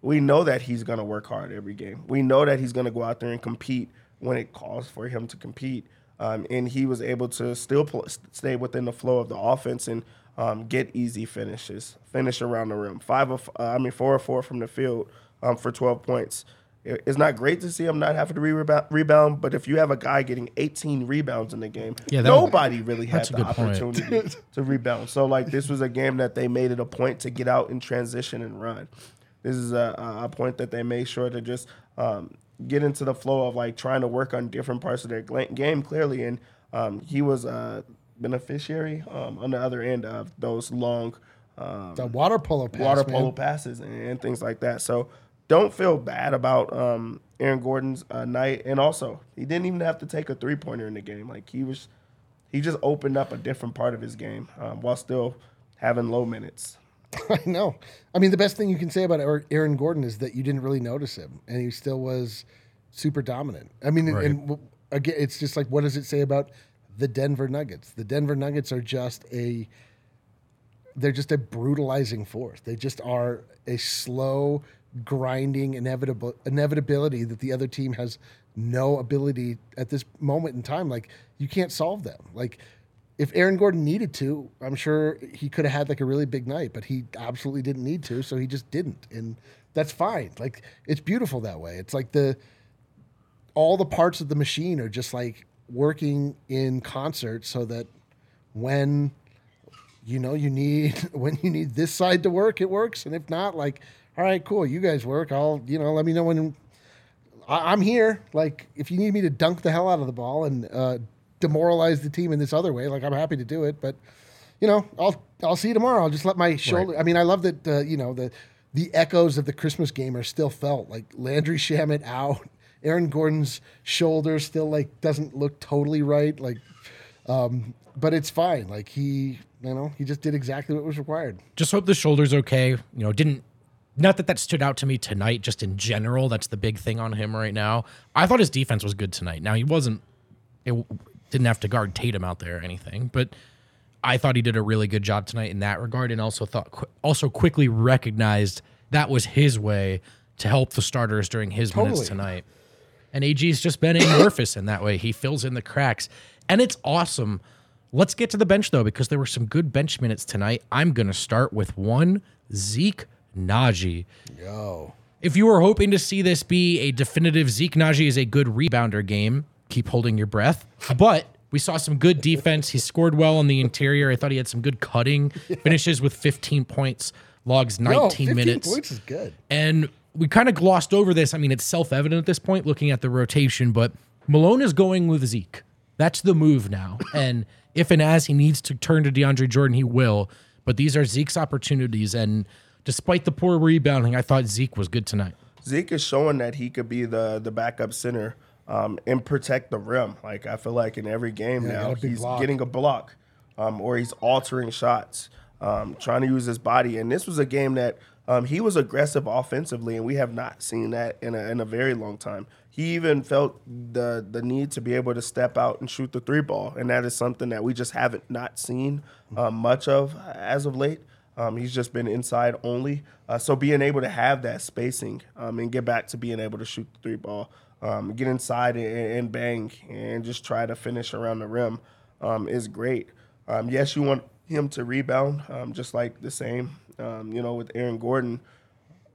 we know that he's gonna work hard every game. We know that he's gonna go out there and compete when it calls for him to compete. Um, and he was able to still pl- stay within the flow of the offense and um, get easy finishes, finish around the rim. Five of, uh, I mean, four or four from the field um, for 12 points. It- It's not great to see him not having to rebound, rebound, but if you have a guy getting 18 rebounds in the game, Yeah, that was- nobody really had the opportunity to rebound. So, like, this was a game that they made it a point to get out and transition and run. This is a, a- a point that they made sure to just um, get into the flow of like trying to work on different parts of their game clearly. And um, he was a beneficiary um, on the other end of those long um, The water polo pass. water man. polo passes and, and things like that. So don't feel bad about um, Aaron Gordon's uh, night. And also, he didn't even have to take a three pointer in the game. Like he was, he just opened up a different part of his game um, while still having low minutes. I know. I mean, the best thing you can say about Aaron- Aaron Gordon is that you didn't really notice him, and he still was super dominant. I mean, and- Right. and w- again, it's just like, what does it say about the Denver Nuggets? The Denver Nuggets are just a, they're just a brutalizing force. They just are a slow, grinding inevitable inevitability that the other team has no ability at this moment in time. Like you can't solve them. Like if Aaron Gordon needed to, I'm sure he could have had like a really big night, but he absolutely didn't need to, so he just didn't, and that's fine. Like it's beautiful that way. It's like the all the parts of the machine are just like working in concert so that when you know you need when you need this side to work it works and if not like all right cool you guys work i'll you know let me know when I, i'm here like if you need me to dunk the hell out of the ball and uh, demoralize the team in this other way like i'm happy to do it but you know i'll i'll see you tomorrow i'll just let my shoulder i mean i love that uh, you know the the echoes of the christmas game are still felt like Landry Shamet out aaron gordon's shoulder still like doesn't look totally right like um, but it's fine. Like he, you know, he just did exactly what was required. just hope the shoulder's okay. You know, didn't not that that stood out to me tonight. Just in general, that's the big thing on him right now. I thought his defense was good tonight. Now he wasn't. It didn't have to guard Tatum out there or anything, but I thought he did a really good job tonight in that regard, and also thought also quickly recognized that was his way to help the starters during his minutes tonight. And AG's just been amorphous in that way. He fills in the cracks, and it's awesome. Let's get to the bench though, because there were some good bench minutes tonight. I'm going to start with one Zeke Nnaji. Yo, If you were hoping to see this be a definitive Zeke Nnaji is a good rebounder game, keep holding your breath. But we saw some good defense. He scored well on the interior. I thought he had some good cutting. Finishes with 15 points, logs 19 Yo, 15 minutes. points is good. And we kind of glossed over this. I mean, it's self evident at this point looking at the rotation, but Malone is going with Zeke. That's the move now. And if and as he needs to turn to DeAndre Jordan, he will. But these are Zeke's opportunities. And despite the poor rebounding, I thought Zeke was good tonight. Zeke is showing that he could be the the backup center um, and protect the rim. Like I feel like in every game Yeah, now, got a big he's block. getting a block um, or he's altering shots, um, trying to use his body. And this was a game that um, he was aggressive offensively, and we have not seen that in a, in a very long time. He even felt the the need to be able to step out and shoot the three ball, and that is something that we just haven't not seen um, much of as of late. Um, he's just been inside only. Uh, so being able to have that spacing um, and get back to being able to shoot the three ball, um, get inside and, and bang and just try to finish around the rim um, is great. Um, yes, you want him to rebound, um, just like the same, um, you know, with Aaron Gordon.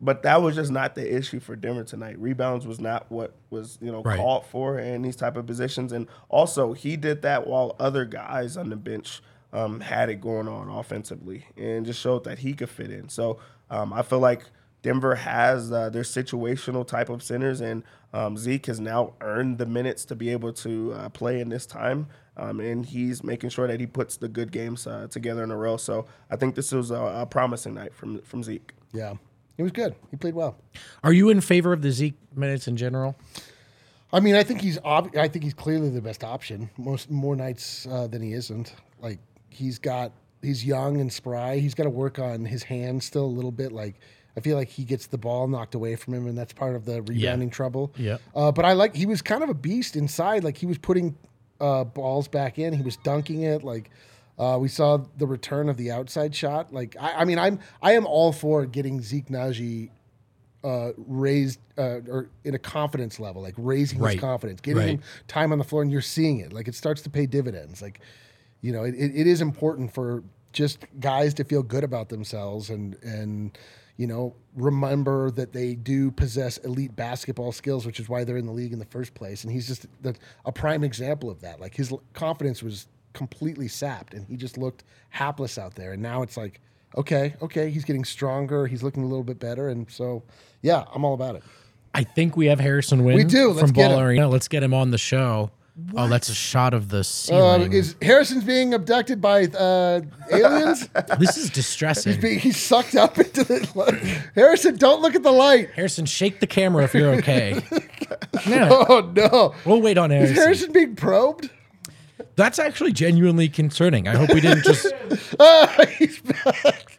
But that was just not the issue for Denver tonight. Rebounds was not what was you know Right. called for in these type of positions, and also he did that while other guys on the bench um, had it going on offensively, and just showed that he could fit in. So um, I feel like Denver has uh, their situational type of centers, and um, Zeke has now earned the minutes to be able to uh, play in this time, um, and he's making sure that he puts the good games uh, together in a row. So I think this was a, a promising night from from Zeke. Yeah, he was good. He played well. Are you in favor of the Zeke minutes in general? I mean, I think he's ob- I think he's clearly the best option. Most more nights uh, than he isn't. Like he's got he's young and spry. He's got to work on his hands still a little bit. Like I feel like he gets the ball knocked away from him, and that's part of the rebounding trouble. Yeah. Uh, but I like he was kind of a beast inside. Like he was putting uh, balls back in. He was dunking it. Like uh, we saw the return of the outside shot. Like I, I mean, I'm I am all for getting Zeke Nnaji uh, raised uh, or in a confidence level, like raising Right. his confidence, getting Right. him time on the floor, and you're seeing it. Like it starts to pay dividends. Like you know, it, it, is important for just guys to feel good about themselves and and you know remember that they do possess elite basketball skills, which is why they're in the league in the first place. And he's just the, a prime example of that. Like his confidence was completely sapped, and he just looked hapless out there. And now it's like, okay, okay, he's getting stronger. He's looking a little bit better, and so yeah, I'm all about it. I think we have Harrison Wind We do. Let's from Ball. Arena. Let's get him on the show. Oh, that's a shot of the Uh, ceiling. is Harrison's being abducted by uh, aliens? this is distressing. being, he's sucked up into the light. Harrison, don't look at the light. Harrison, shake the camera if you're okay. no, Oh no! we'll wait on Harrison. Is Harrison. Harrison being probed? That's actually genuinely concerning. I hope we didn't just. Ah, he's back.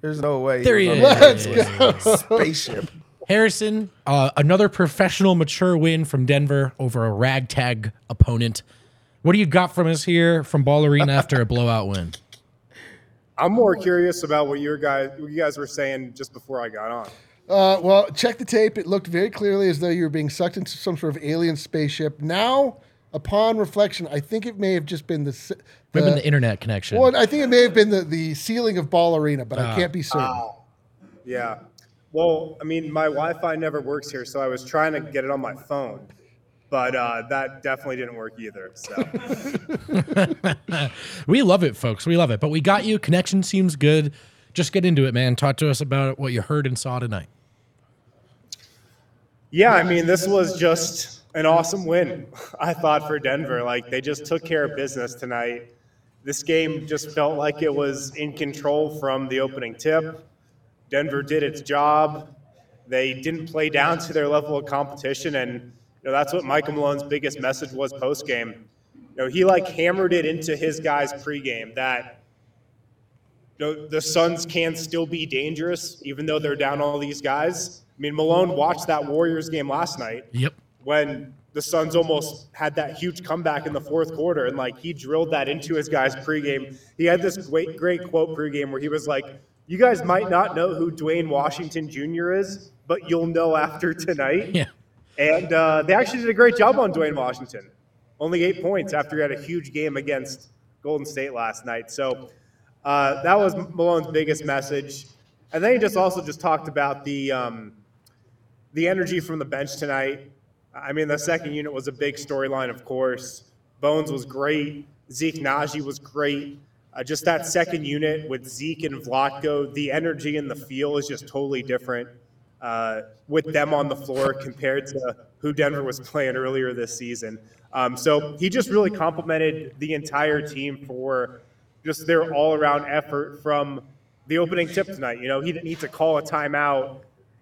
There's no way. There he was is. on a Spaceship. Harrison, uh, another professional, mature win from Denver over a ragtag opponent. What do you got from us here from Ball Arena after a blowout win? I'm more curious about what your guys, what you guys were saying just before I got on. Uh, well, check the tape. It looked very clearly as though you were being sucked into some sort of alien spaceship. Now, upon reflection, I think it may have just been the. s- Maybe the the internet connection. well, I think it may have been the, the ceiling of Ball Arena, but I can't be certain. Yeah. Well, I mean, my Wi-Fi never works here, so I was trying to get it on my phone, but uh, that definitely didn't work either. So We love it, folks. We love it. But we got you. Connection seems good. Just get into it, man. Talk to us about what you heard and saw tonight. yeah, I mean, this was just an awesome win. I thought for Denver, like they just took care of business tonight. This game just felt like it was in control from the opening tip. Denver did its job. They didn't play down to their level of competition, and you know that's what Michael Malone's biggest message was post game. You know, he like hammered it into his guys pregame that you know, the Suns can still be dangerous even though they're down all these guys. I mean, Malone watched that Warriors game last night Yep. when the Suns almost had that huge comeback in the fourth quarter, and like he drilled that into his guys pregame. He had this great, great quote pregame where he was like, "You guys might not know who Duane Washington Jr. is, but you'll know after tonight." Yeah. And uh, they actually did a great job on Duane Washington. Only eight points after he had a huge game against Golden State last night. So uh, that was Malone's biggest message. And then he just also just talked about the um, the energy from the bench tonight. I mean, the second unit was a big storyline, of course. Bones was great. Zeke Nnaji was great. Uh, just that second unit with Zeke and Vlatko, the energy and the feel is just totally different uh, with them on the floor compared to who Denver was playing earlier this season. Um, so he just really complimented the entire team for just their all around effort from the opening tip tonight. You know, he didn't need to call a timeout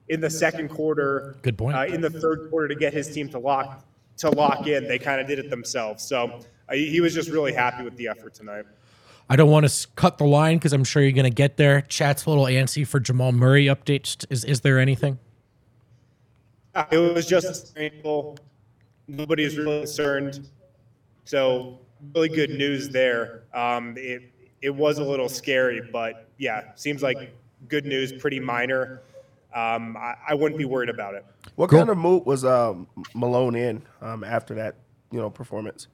in the second quarter. Good point. Uh, in the third quarter to get his team to lock to lock in, they kind of did it themselves. So uh, he he was just really happy with the effort tonight. I don't want to cut the line because I'm sure you're going to get there. Chat's a little antsy for Jamal Murray updates. Is is there anything? It was just painful. Nobody's really concerned. So really good news there. Um, it it was a little scary, but yeah, seems like good news. Pretty minor. Um, I, I wouldn't be worried about it. What kind of mood was um, Malone in um, after that, you know, performance?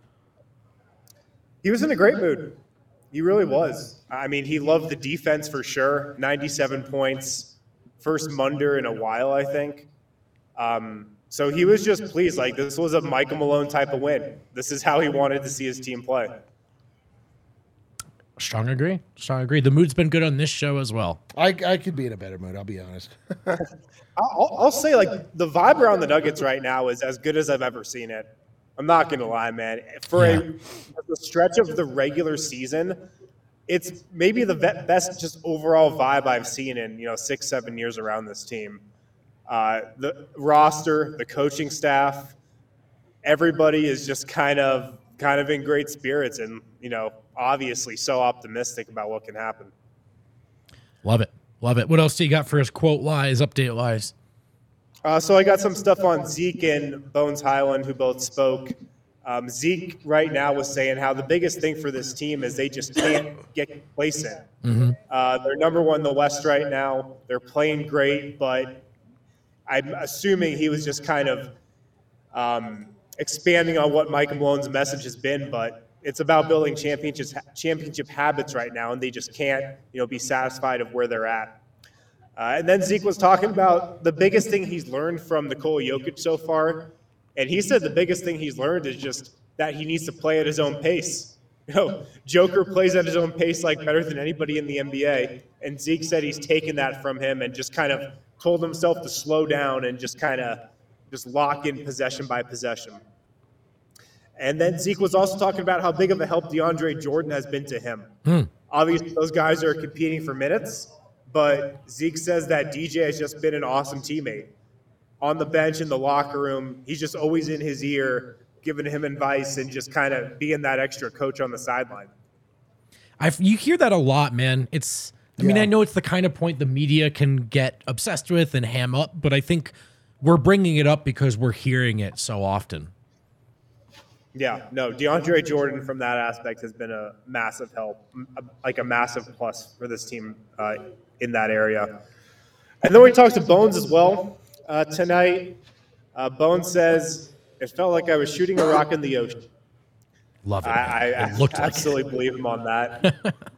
He was in a great mood. He really was. I mean, he loved the defense for sure. 97 points, first Munder in a while, I think. Um, so he was just pleased. Like, this was a Michael Malone type of win. This is how he wanted to see his team play. Strong agree. Strong agree. The mood's been good on this show as well. I, I could be in a better mood. I'll be honest. I'll, I'll say, like, the vibe around the Nuggets right now is as good as I've ever seen it. I'm not going to lie, man. For Yeah. a the stretch of the regular season, it's maybe the best just overall vibe I've seen in, you know, six, seven years around this team. Uh, the roster, the coaching staff, everybody is just kind of kind of in great spirits and, you know, obviously so optimistic about what can happen. Love it. Love it. What else do you got for us? Quote wise, update wise. Uh, so I got some stuff on Zeke and Bones Hyland, who both spoke. Um, Zeke right now was saying how the biggest thing for this team is they just can't get complacent. Uh, they're number one in the West right now. They're playing great, but I'm assuming he was just kind of um, expanding on what Mike Malone's message has been. But it's about building championships, championship habits right now, and they just can't, you know, be satisfied of where they're at. Uh, and then Zeke was talking about the biggest thing he's learned from Nikola Jokic so far, and he said the biggest thing he's learned is just that he needs to play at his own pace. You know, Joker plays at his own pace like better than anybody in the NBA, and Zeke said he's taken that from him and just kind of told himself to slow down and just kind of just lock in possession by possession. And then Zeke was also talking about how big of a help DeAndre Jordan has been to him. Obviously, those guys are competing for minutes, but Zeke says that DJ has just been an awesome teammate. On the bench, in the locker room, he's just always in his ear, giving him advice and just kind of being that extra coach on the sideline. I you hear that a lot, man. It's I mean, Yeah. I know it's the kind of point the media can get obsessed with and ham up, but I think we're bringing it up because we're hearing it so often. Yeah, no, DeAndre Jordan from that aspect has been a massive help, like a massive plus for this team uh, in that area. And then we talked to Bones as well uh, tonight. Uh, Bones says, It felt like I was shooting a rock in the ocean. Love it. I, I, it looked like absolutely believe him on that.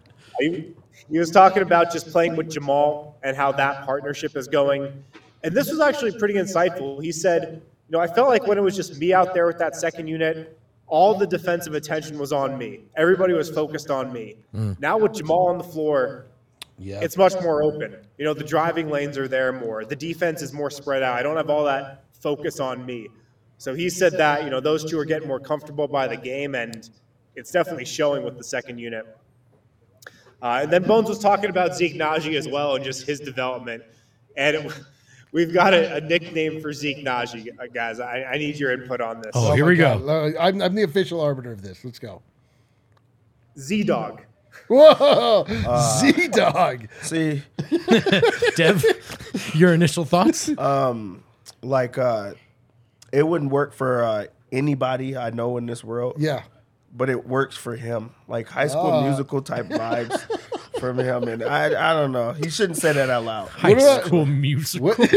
he, he was talking about just playing with Jamal and how that partnership is going. And this was actually pretty insightful. He said, You know, I felt like when it was just me out there with that second unit, all the defensive attention was on me. Everybody was focused on me. Now with Jamal on the floor, Yeah. it's much more open. You know, the driving lanes are there more. The defense is more spread out. I don't have all that focus on me. So he said that, you know, those two are getting more comfortable by the game, and it's definitely showing with the second unit. Uh, and then Bones was talking about Zeke Nnaji as well and just his development. And it, we've got a, a nickname for Zeke Nnaji, uh, guys. I, I need your input on this. Oh, here my we go. God. Uh, I'm, I'm the official arbiter of this. Let's go. Z Dog. Whoa, Uh, Z Dog. See, Dev, your initial thoughts? Um, like uh, it wouldn't work for uh, anybody I know in this world. Yeah. but it works for him. Like high school Ah. musical type vibes from him, and I I don't know. He shouldn't say that out loud. High about- school musical. What?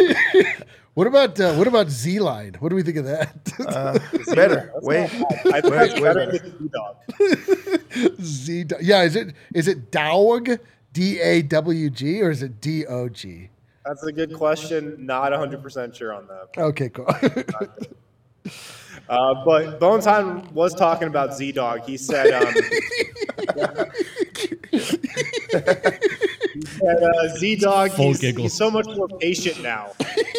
what about uh, what about Z Line? What do we think of that? Uh, better. Wait, I think Wait, it's wait better than Z Dog. Z Dog. Yeah, is it is it Dawg D A W G or is it D O G? That's a good question. Not 100% sure on that. Okay, cool. Uh, but Bones Hyland was talking about Z Dog. He said, um, he said uh, Z Dog, he's, he's so much more patient now.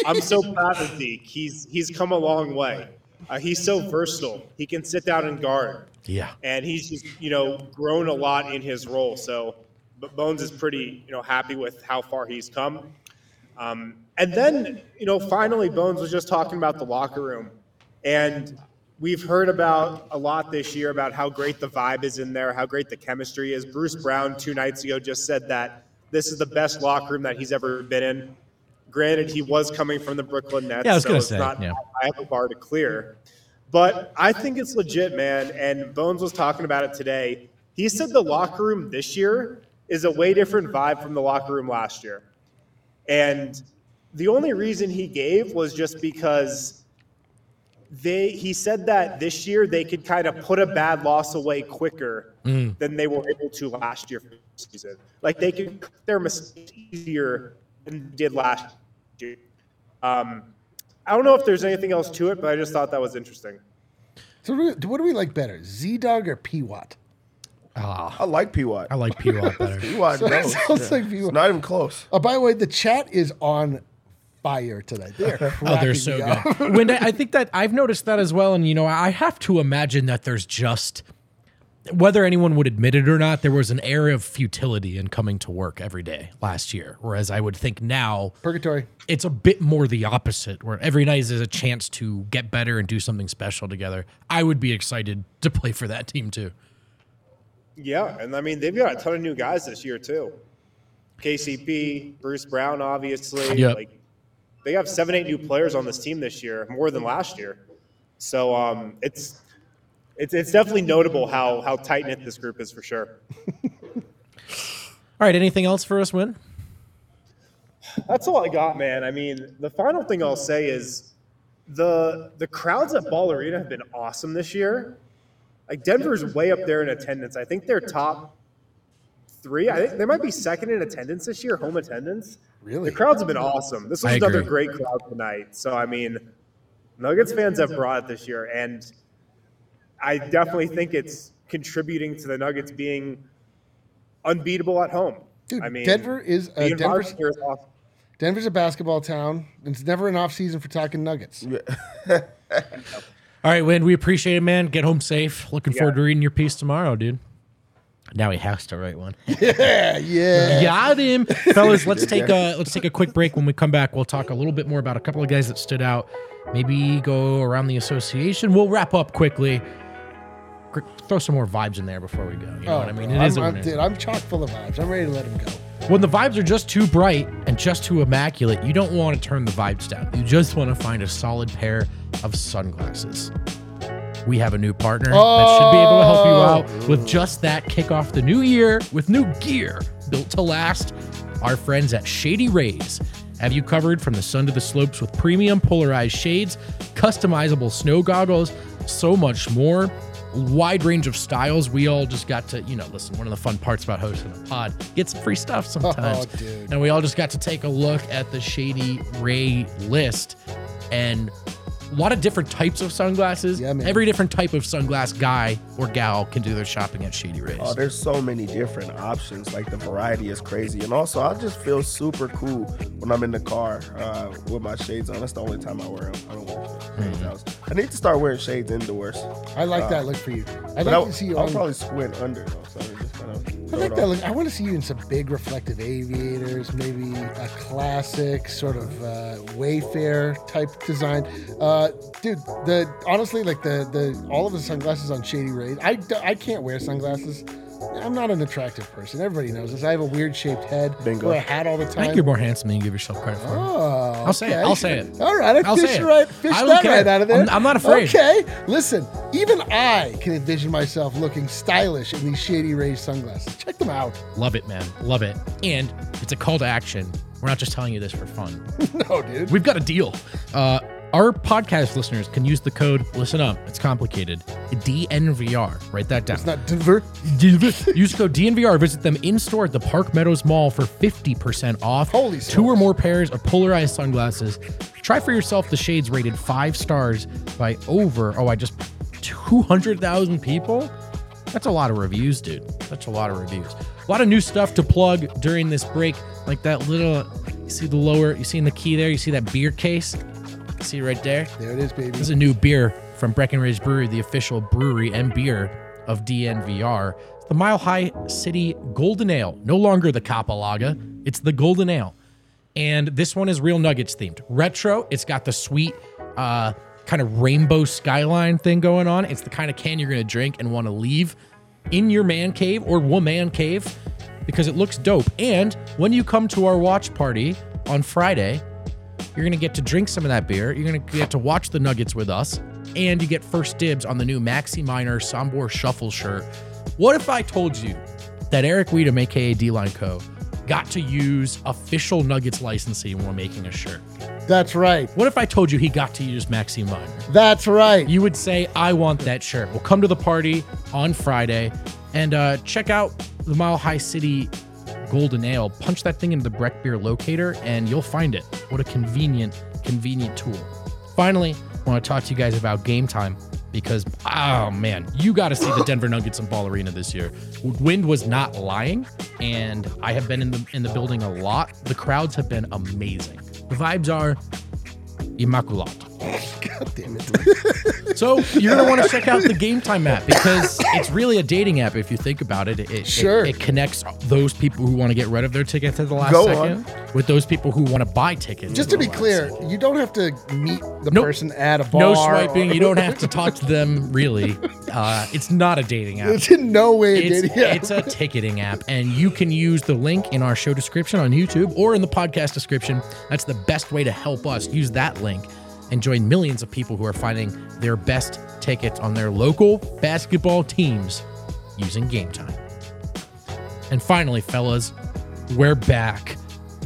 I'm so proud of Zeke. He's he's come a long way. Uh, he's so versatile. He can sit down and guard, Yeah. and he's just you know grown a lot in his role. So, but Bones is pretty you know happy with how far he's come. Um, and then, you know, finally, Bones was just talking about the locker room. And we've heard about a lot this year about how great the vibe is in there, how great the chemistry is. Bruce Brown, two nights ago, just said that this is the best locker room that he's ever been in. Granted, he was coming from the Brooklyn Nets, Yeah, I was so gonna it's say, not yeah. I have a bar to clear. But I think it's legit, man. And Bones was talking about it today. He said the locker room this year is a way different vibe from the locker room last year. And the only reason he gave was just because they he said that this year they could kind of put a bad loss away quicker mm. than they were able to last year for the season. Like they could cut their mistakes easier did last year. Um, I don't know if there's anything else to it, but I just thought that was interesting. so what do we- what do we like better, Z Dog or P Watt? Ah, I like P Watt. I like P Watt better. P Watt So it knows. sounds like P. It's not even close. Oh, by the way, the chat is on fire tonight. They are Oh, they're so good. when I I think that I've noticed that as well, and you know, I have to imagine that there's just whether anyone would admit it or not, there was an air of futility in coming to work every day last year. Whereas I would think now Purgatory. it's a bit more the opposite, where every night is a chance to get better and do something special together. I would be excited to play for that team too. Yeah, and I mean they've got a ton of new guys this year too. KCP, Bruce Brown, obviously. Yep. Like they have seven, eight new players on this team this year, more than last year. So um, it's it's it's definitely notable how how tight knit this group is for sure. All right, anything else for us, Wind? That's all I got, man. I mean, the final thing I'll say is the the crowds at Ball Arena have been awesome this year. Like Denver's way up there in attendance. I think they're top three. I think they might be second in attendance this year, home attendance. Really? The crowds have been awesome. This was I another agree. great crowd tonight. So I mean, Nuggets fans have brought it this year, and I definitely think it's contributing to the Nuggets being unbeatable at home. Dude, I mean, Denver is the environment Denver's, here is awesome. Denver's a basketball town. It's never an off season for talking Nuggets. All right, Wind, we appreciate it, man. Get home safe. Looking Yeah. forward to reading your piece tomorrow, dude. Now he has to write one. Yeah, yeah. Got him, fellas. Let's take a let's take a quick break. When we come back, we'll talk a little bit more about a couple of guys that stood out. Maybe go around the association. We'll wrap up quickly. Throw some more vibes in there before we go. You know what I oh, mean? It Oh, I'm, is I'm, is. dude, I'm chock full of vibes. I'm ready to let him go. When the vibes are just too bright and just too immaculate, you don't want to turn the vibes down. You just want to find a solid pair of sunglasses. We have a new partner that should be able to help you out oh. with just that. Kick off the new year with new gear built to last. Our friends at Shady Rays have you covered from the sun to the slopes with premium polarized shades, customizable snow goggles, so much more. Wide range of styles. We all just got to, you know, listen, one of the fun parts about hosting a pod, get some free stuff oh, sometimes. Oh. And we all just got to take a look at the Shady Ray list and lot of different types of sunglasses. Yeah, man. Every different type of sunglass guy or gal can do their shopping at Shady Rays. Oh, there's so many different options. Like the variety is crazy, and also I just feel super cool when I'm in the car uh, with my shades on. That's the only time I wear them. I don't wear shades Mm-hmm. out. I need to start wearing shades indoors. I like that look for you. I'd But like I'll, to see you I'll on. probably squint under though, so I just kind of. I like that look. I want to see you in some big reflective aviators, maybe a classic sort of uh, Wayfarer type design. Uh, dude, the honestly, like the the all of the sunglasses on Shady Rays. I can't wear sunglasses. I'm not an attractive person. Everybody knows this. I have a weird shaped head. Bingo. Wear a hat all the I time. think you're more handsome than you give yourself credit for. Oh, I'll say it. I'll say it. All right, I I'll say it. right, fished I that right out of there. I'm- I'm not afraid. Okay, listen. Even I can envision myself looking stylish in these Shady Rays sunglasses. Check them out. Love it, man. Love it. And it's a call to action. We're not just telling you this for fun. No, dude. We've got a deal. Uh, our podcast listeners can use the code, listen up, it's complicated, DNVR. Write that down. It's not Denver. Use code DNVR. Visit them in store at the Park Meadows Mall for 50% off. Holy Two or more pairs of polarized sunglasses. Try for yourself the shades rated five stars by over, oh, I just, 200,000 people? That's a lot of reviews, dude. That's a lot of reviews. A lot of new stuff to plug during this break, like that little, you see the lower, you see in the key there, you see that beer case? See right there? There it is, baby. This is a new beer from Breckenridge Brewery, the official brewery and beer of DNVR. It's the Mile High City Golden Ale. No longer the Capalaga, it's the Golden Ale. And this one is real Nuggets themed. Retro, it's got the sweet uh, kind of rainbow skyline thing going on. It's the kind of can you're going to drink and want to leave in your man cave or woman cave because it looks dope. And when you come to our watch party on Friday, you're going to get to drink some of that beer. You're going to get to watch the Nuggets with us. And you get first dibs on the new Maxi Minor Sombor Shuffle shirt. What if I told you that Eric Weedham, aka D Line Co., got to use official Nuggets licensing when making a shirt? That's right. What if I told you he got to use Maxi Minor? That's right. You would say, I want that shirt. We'll come to the party on Friday and uh, check out the Mile High City Golden Ale. Punch that thing into the Breck Beer locator and you'll find it. What a convenient, convenient tool. Finally, I want to talk to you guys about game time because, oh man, you got to see the Denver Nuggets in Ball Arena this year. Wind was not lying, and I have been in the in the building a lot. The crowds have been amazing. The vibes are immaculate. God damn it. So you're gonna want to check out the Game Time app because it's really a dating app if you think about it. It, it- Sure. it, connects those people who want to get rid of their tickets at the last Go second with those people who want to buy tickets. Just to be clear, second. you don't have to meet the Nope. person at a bar. no swiping. or- You don't have to talk to them. Really, uh, it's not a dating app. It's in no way a dating app. it's a ticketing app, and you can use the link in our show description on YouTube or in the podcast description. That's the best way to help us. Use that link and join millions of people who are finding their best tickets on their local basketball teams using Game Time. And finally, fellas, we're back.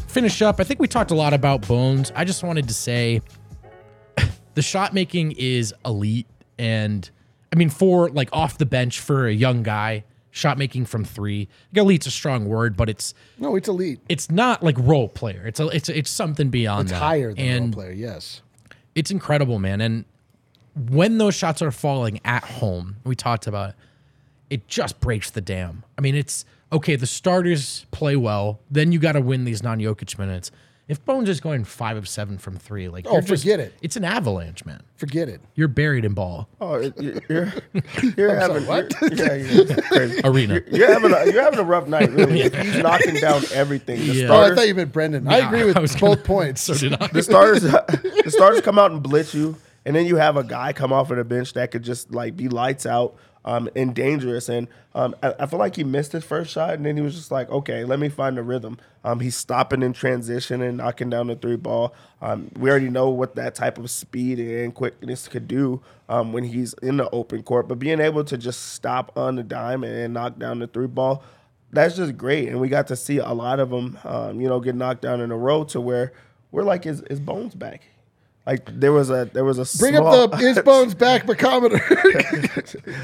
Finish up. I think we talked a lot about Bones. I just wanted to say the shot making is elite and I mean for like off the bench for a young guy, shot making from 3. Like, elite's a strong word, but it's no, it's elite. it's not like role player. It's a, it's it's something beyond It's that. higher than and role player. Yes. It's incredible, man. And when those shots are falling at home, we talked about it, it just breaks the dam. I mean, it's okay, the starters play well, then you got to win these non Jokic minutes. If Bones is going five of seven from three, like Oh, you're just- forget it. It's an avalanche, man. Forget it. You're buried in ball. Oh, it- you- you're you're having what? you're- yeah, yeah, it's. Arena. You're, you're having a, you're having a rough night. Really, he's knocking down everything. The Yeah. Oh, I thought you meant Brendan. I agree with I both gonna- points. So did I. the starters the starters come out and blitz you, and then you have a guy come off of the bench that could just like be lights out um, and dangerous. And um, I, I feel like he missed his first shot, and then he was just like, okay, let me find the rhythm. Um, he's stopping in transition and knocking down the three ball. Um, we already know what that type of speed and quickness could do um, when he's in the open court, but being able to just stop on the dime and knock down the three ball that's just great. And we got to see a lot of them, um, you know, get knocked down in a row to where we're like, is, is Bones back? Like there was a there was a Bring small, up the his bones back bacometer.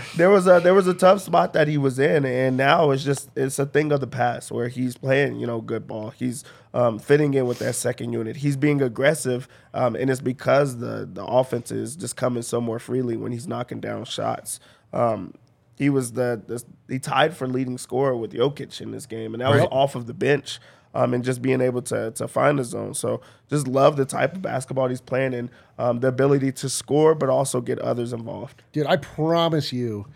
there was a there was a tough spot that he was in, and now it's just it's a thing of the past where he's playing you know good ball. He's um, fitting in with that second unit. He's being aggressive, um, and it's because the the offense is just coming so more freely when he's knocking down shots. Um, he was the, the he tied for leading scorer with Jokic in this game, and that was off of the bench. Um, and just being able to to find the zone. So just love the type of basketball he's playing and um, the ability to score, but also get others involved. Dude, I promise you,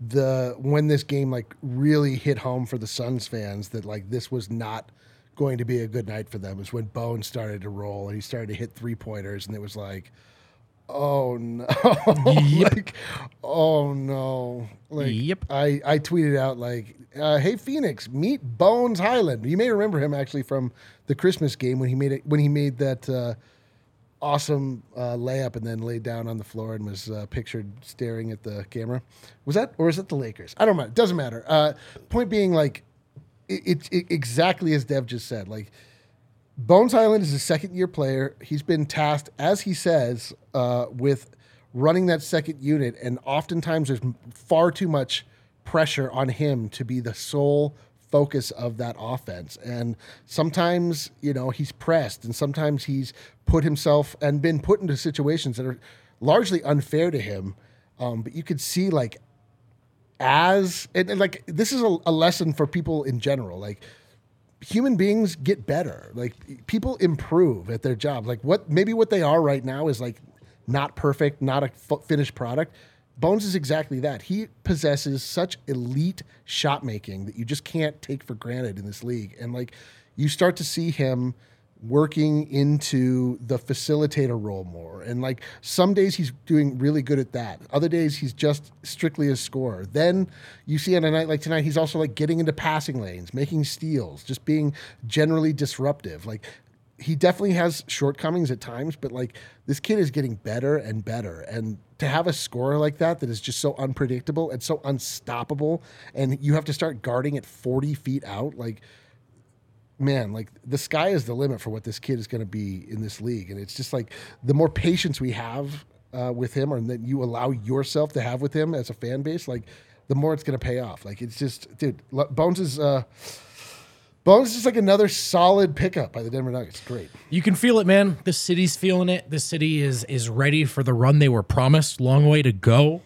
the when this game like really hit home for the Suns fans that like this was not going to be a good night for them is when Bones started to roll and he started to hit three pointers and it was like, oh no, like oh no, like Yep. I I tweeted out like, uh, hey Phoenix, meet Bones Hyland. You may remember him actually from the Christmas game when he made it when he made that. Uh, awesome uh, layup and then laid down on the floor and was uh, pictured staring at the camera. Was that or is it the Lakers? I don't know. It doesn't matter. Uh, point being, like, it, it, it exactly as Dev just said. Like, Bones Hyland is a second year player. He's been tasked, as he says, uh, with running that second unit, and oftentimes there's far too much pressure on him to be the sole focus of that offense. And sometimes, you know, he's pressed, and sometimes he's put himself and been put into situations that are largely unfair to him. Um, but you could see, like, as and, and, like this is a, a lesson for people in general like human beings get better. Like people improve at their job. like what maybe what they are right now is like not perfect not a f- finished product. Bones is exactly that. He possesses such elite shot making that you just can't take for granted in this league. And like you start to see him working into the facilitator role more. And like some days he's doing really good at that. Other days he's just strictly a scorer. Then you see on a night like tonight, he's also like getting into passing lanes, making steals, just being generally disruptive. Like he definitely has shortcomings at times, but like this kid is getting better and better. And to have a scorer like that that is just so unpredictable and so unstoppable, and you have to start guarding at 40 feet out, like man, like the sky is the limit for what this kid is going to be in this league. And it's just like the more patience we have uh, with him, or that you allow yourself to have with him as a fan base, like the more it's going to pay off. Like it's just, dude, Bones is. Uh, Bones is just like another solid pickup by the Denver Nuggets. Great. You can feel it, man. The city's feeling it. The city is is ready for the run they were promised. Long way to go.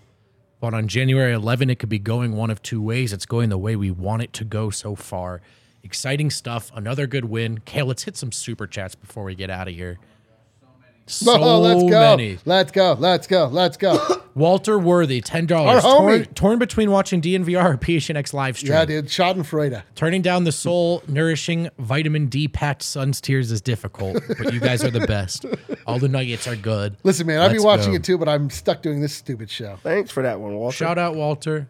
But on January 11, it could be going one of two ways. It's going the way we want it to go so far. Exciting stuff. Another good win. Kale, let's hit some super chats before we get out of here. Oh, so oh, let's go. many. Let's go. Let's go. Let's go. Walter Worthy, ten Our dollars. homie. Torn, torn between watching DNVR or PHNX live stream. yeah, dude. Schadenfreude. Turning down the soul nourishing vitamin D packed sun's tears is difficult, but you guys are the best. All the nuggets are good. Listen, man, I've been watching go. it too, but I'm stuck doing this stupid show. Thanks for that one, Walter. Shout out Walter.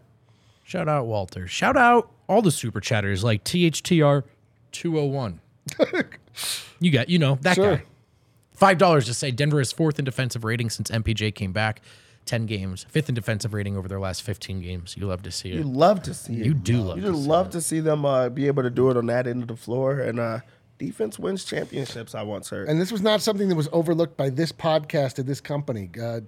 Shout out Walter. Shout out all the super chatters like THTR 201. you got, you know, that Sure. guy. Five dollars to say Denver is fourth in defensive rating since MPJ came back. Ten games, fifth in defensive rating over their last fifteen games. You love to see it. You love to see it. You do love You to see love to see them uh, be able to do it on that end of the floor. And uh, defense wins championships. I once heard. And this was not something that was overlooked by this podcast at this company. Uh,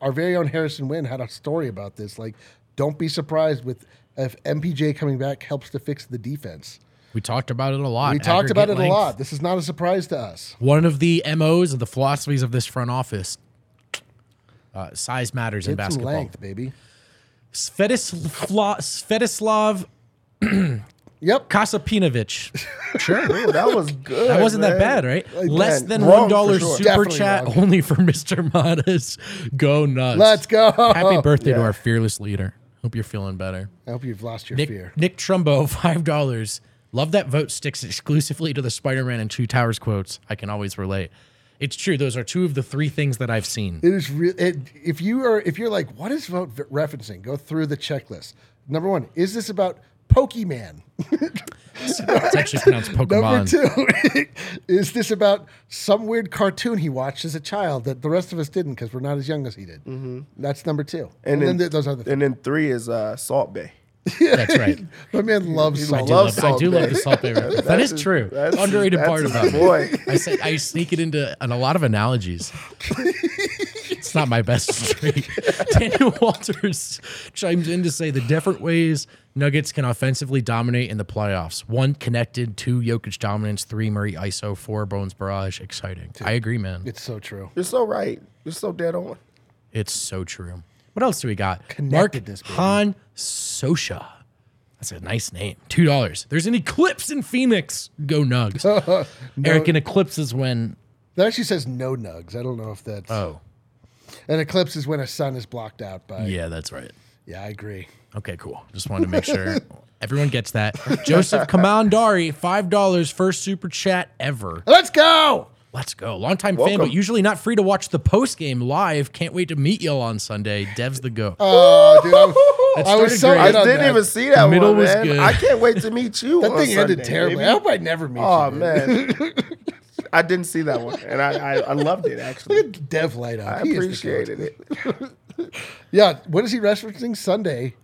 our very own Harrison Wind had a story about this. Like, don't be surprised with if MPJ coming back helps to fix the defense. We talked about it a lot. We talked about it Aggregate a lot. This is not a surprise to us. One of the MOs of the philosophies of this front office. Uh, size matters in Get some basketball. length, baby. Svetislav, Svetislav Yep. Kasapinovic. Sure. Ooh, that was good. That wasn't that bad, right? Less man, than one dollar sure. super Definitely chat wrong. only for Mr. Madas. Go nuts. Let's go. Happy birthday to our fearless leader. Hope you're feeling better. I hope you've lost your Nick, fear. Nick Trumbo, five dollars. Love that vote sticks exclusively to the Spider-Man and Two Towers quotes. I can always relate. It's true. Those are two of the three things that I've seen. It is real. If you are, if you're like, what is vote referencing? Go through the checklist. Number one, is this about Pokemon? It's actually pronounced Pokemon. Number two, is this about some weird cartoon he watched as a child that the rest of us didn't because we're not as young as he did? That's number two. And, And then, then, th- those other. and then three is uh, Salt Bae. That's right. My man loves I salt. do, love love, I do love the Salt Bae reference. That is true. That's Underrated that's part his about me. boy. I say I sneak it into and a lot of analogies. It's not my best streak. Daniel Walters chimes in to say the different ways Nuggets can offensively dominate in the playoffs. One connected, two Jokic dominance, three Murray ISO, four Bones barrage. Exciting. I agree, man. It's so true. You're so right. You're so dead on. It's so true. What else do we got? Mark Connectedness, baby. Han Sosha. That's a nice name. Two dollars. There's an eclipse in Phoenix. Go Nugs. Eric, an eclipse is when That actually says no nugs. I don't know if that's. oh An eclipse is when a sun is blocked out by. yeah, that's right. Yeah, I agree. Okay, cool. Just wanted to make sure everyone gets that. Joseph Kamandari, five dollars, first super chat ever. Let's go. Let's go. Longtime fan, but usually not free to watch the post game live. Can't wait to meet y'all on Sunday. Dev's the go. Oh, dude, I, It I was started so. I didn't that. even see that Middle one, was man. good. I can't wait to meet you. That on thing ended terribly. baby. I hope I never meet Oh you. dude. man, I didn't see that one, and I I, I loved it actually. Look at Dev light up. I He is the appreciated it. Yeah, what is he referencing? Sunday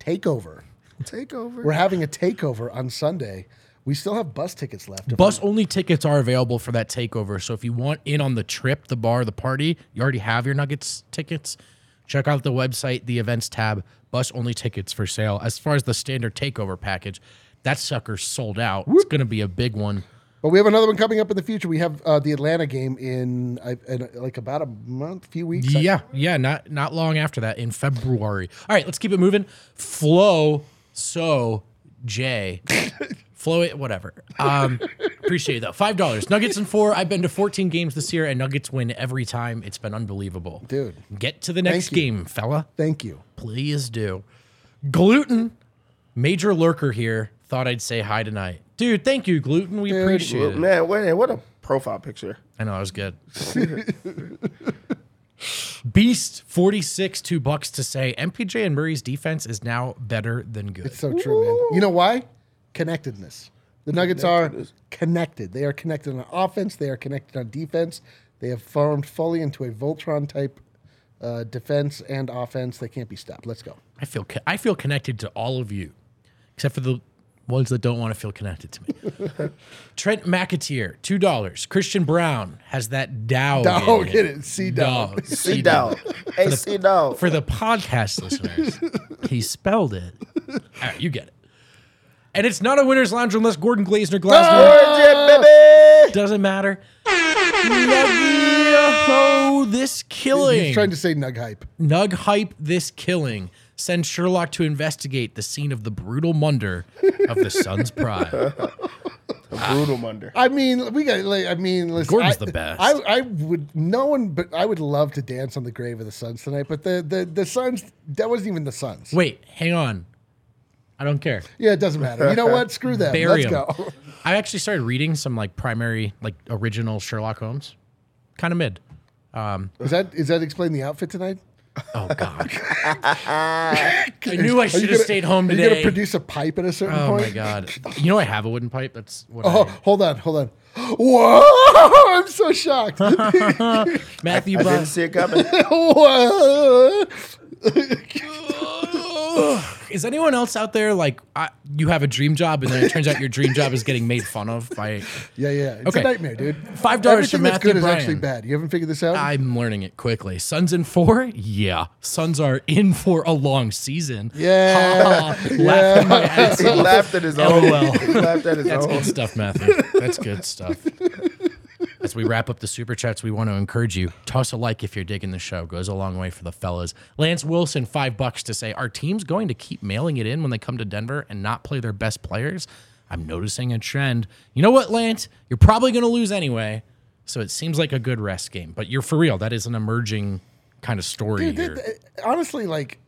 takeover. Takeover. We're having a takeover on Sunday. We still have bus tickets left. Bus only tickets are available for that takeover. So if you want in on the trip, the bar, the party, you already have your Nuggets tickets. Check out the website, the events tab. Bus only tickets for sale. As far as the standard takeover package, that sucker's sold out. It's going to be a big one. But we have another one coming up in the future. We have uh, the Atlanta game in, in like about a month, few weeks. Yeah, yeah, not not long after that in February. All right, let's keep it moving. Flow, so J, flow it, whatever. Um, appreciate it though. Five dollars. Nuggets and four. I've been to 14 games this year, and Nuggets win every time. It's been unbelievable, Dude. Get to the next game, fella. Thank you. Please do. Gluten, major lurker here. Thought I'd say hi tonight, dude. Thank you, gluten. We appreciate it. Man, what, what a profile picture. I know, I was good. Beast 46, two bucks to say MPJ and Murray's defense is now better than good. It's so true, man. You know why? Connectedness. The Nuggets are connected. They are connected on offense. They are connected on defense. They have formed fully into a Voltron type uh, defense and offense. They can't be stopped. Let's go. I feel co- I feel connected to all of you, except for the ones that don't want to feel connected to me. Trent McAteer, two dollars. Christian Braun has that Dow. Dow, get it. C Dow. Down. Hey, see down. For the podcast listeners, he spelled it. All right, you get it. And it's not a winner's lounge unless Gordon Glazner Glasgow. baby. Doesn't matter. Nuggy this killing. He's trying to say Nug hype. Nug hype this killing. Send Sherlock to investigate the scene of the brutal munder of the Sun's pride. A brutal Munder. I mean, we got. Like, I mean, listen, Gordon's I, the best. I, I would no one, but I would love to dance on the grave of the Suns tonight. But the the the Suns, that wasn't even the Suns. Wait, hang on. I don't care. Yeah, it doesn't matter. You know what? Screw that. Bury Let's 'em. go. I actually started reading some like primary, like original Sherlock Holmes. Kind of mid. Um, is that is that explain the outfit tonight? Oh God. I knew I should have gonna- stayed home Are you gonna today. produce a pipe at a certain oh point? Oh my God. You know I have a wooden pipe. That's what Oh, I, hold on, hold on. Whoa! I'm so shocked. Matthew I didn't see it coming. Is anyone else out there like I, you have a dream job and then it turns out your dream job is getting made fun of by? Yeah, yeah. It's Okay. a nightmare, dude. Five dollars Everything from that's Matthew good is Bryan. actually bad. You haven't figured this out? I'm learning it quickly. Suns in four? Yeah. Suns are in for a long season. Yeah. Ha, ha. Laughing my ass he off. laughed at his own. LOL. He laughed at his That's own. good stuff, Matthew. That's good stuff. As we wrap up the super chats, we want to encourage you toss a like if you're digging the show. Goes a long way for the fellas. Lance Wilson, five bucks to say, are teams going to keep mailing it in when they come to Denver and not play their best players? I'm noticing a trend. You know what, Lance? You're probably going to lose anyway. So it seems like a good rest game. But you're for real. That is an emerging kind of story Dude, here. that- that- honestly, like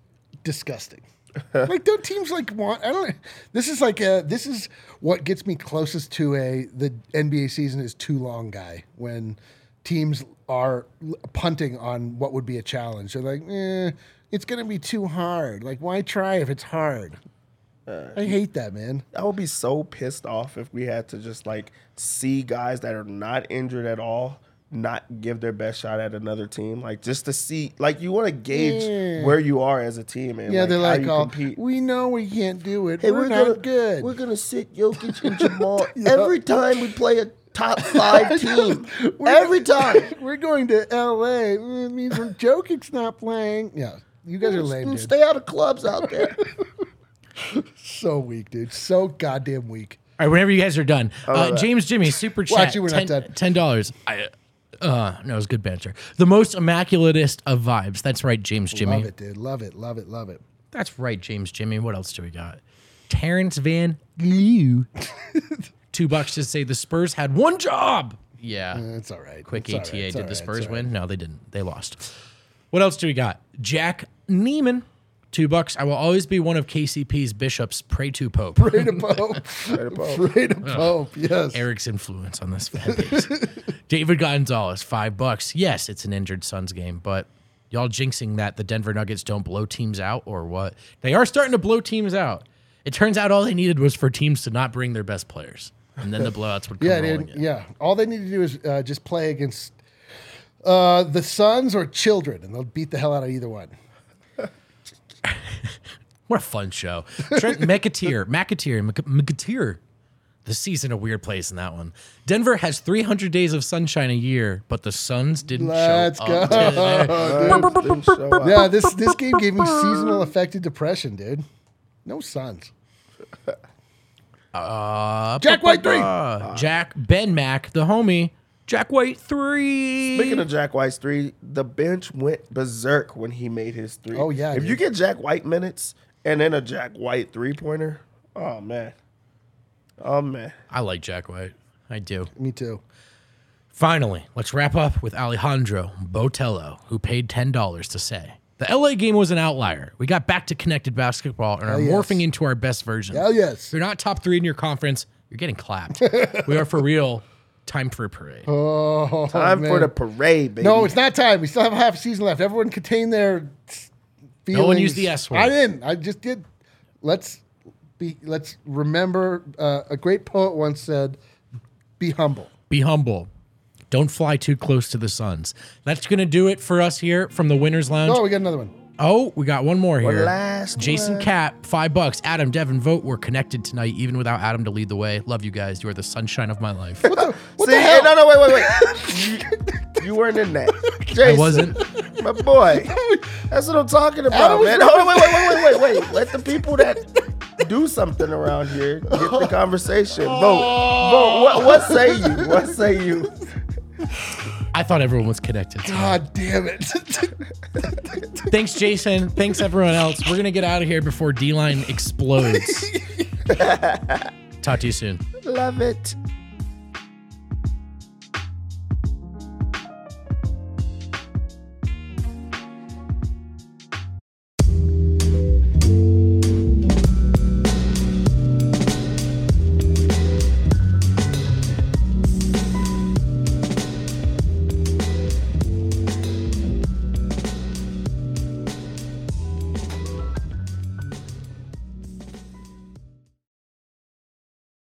disgusting. like don't teams like want? I don't. This is like a. This is what gets me closest to a the NBA season is too long guy when teams are punting on what would be a challenge. They're like, eh, it's gonna be too hard. Like, why try if it's hard? I hate that, man. I would be so pissed off if we had to just like see guys that are not injured at all not give their best shot at another team. Like just to see, like you want to gauge Yeah. where you are as a team and Yeah, like, they're how like, you oh, compete. we know we can't do it. Hey, we're, we're not gonna- good. We're gonna sit Jokic and Jamal every time we play a top five team. every time. We're going to LA. It means when Jokic's not playing. Yeah, you guys are lame, dude. Stay out of clubs out there. So weak, dude. So goddamn weak. All right, whenever you guys are done, uh, James Jimmy super chat. Well, actually, we're not 10 done. Ten dollars. I uh no, it was good banter. The most immaculatest of vibes. That's right, James Jimmy. Love it, dude. Love it. Love it. Love it. That's right, James Jimmy. What else do we got? Terrence Van Leeuw. Two bucks to say the Spurs had one job. Yeah. It's all right. Quick It's all ATA. right. It's all Did the right. Spurs win? No, they didn't. They lost. What else do we got? Jack Neiman. Two bucks. I will always be one of KCP's bishops. Pray to Pope. Pray to Pope. Pray to Pope. Yes. Eric's influence on this fan base. David Gonzalez, five bucks. Yes, it's an injured Suns game, but y'all jinxing that the Denver Nuggets don't blow teams out or what? They are starting to blow teams out. It turns out all they needed was for teams to not bring their best players, and then the blowouts would come Yeah, rolling dude. in. Yeah. All they need to do is uh, just play against uh, the Suns or Children, and they'll beat the hell out of either one. What a fun show. Trent McAteer, McAteer, Mc- McAteer. The season a weird place in that one. Denver has 300 days of sunshine a year, but the Suns didn't Let's show go. up. today. Didn't show up. Yeah, this this game gave me seasonal affected depression, dude. No Suns. Uh, Jack White three. uh, Jack Ben Mac, the homie. Jack White three. Speaking of Jack White's three, the bench went berserk when he made his three. Oh, yeah, If dude. you get Jack White minutes and then a Jack White three pointer, oh man. Oh man. I like Jack White. I do. Me too. Finally, let's wrap up with Alejandro Botello, who paid $10 to say. The LA game was an outlier. We got back to connected basketball and are yes. morphing into our best version. Hell yes. If you're not top three in your conference, you're getting clapped. we are for real. Time for a parade. Oh, Time for man. the parade, baby. No, it's not time. We still have half a season left. Everyone contain their feelings. No one used the S word. I didn't. I just did. Let's be. Let's remember. Uh, a great poet once said, "Be humble." Be humble. Don't fly too close to the Suns. That's going to do it for us here from the Winners Lounge. Oh, we got another one. Oh, we got one more here. last Jason one. Cap, five bucks. Adam, Devin, vote. We're connected tonight, even without Adam to lead the way. Love you guys. You are the sunshine of my life. What See, the hell? no, no, wait, wait, wait. you, you weren't in that. Jason, I wasn't. My boy. That's what I'm talking about, Adam man. Hold on, wait, wait, wait, wait, wait, wait. Let the people that do something around here get the conversation. Vote. Vote. What, what say you? What say you? I thought everyone was connected. God damn it! Thanks, Jason. Thanks, everyone else. We're going to get out of here before D line explodes. Talk to you soon. Love it.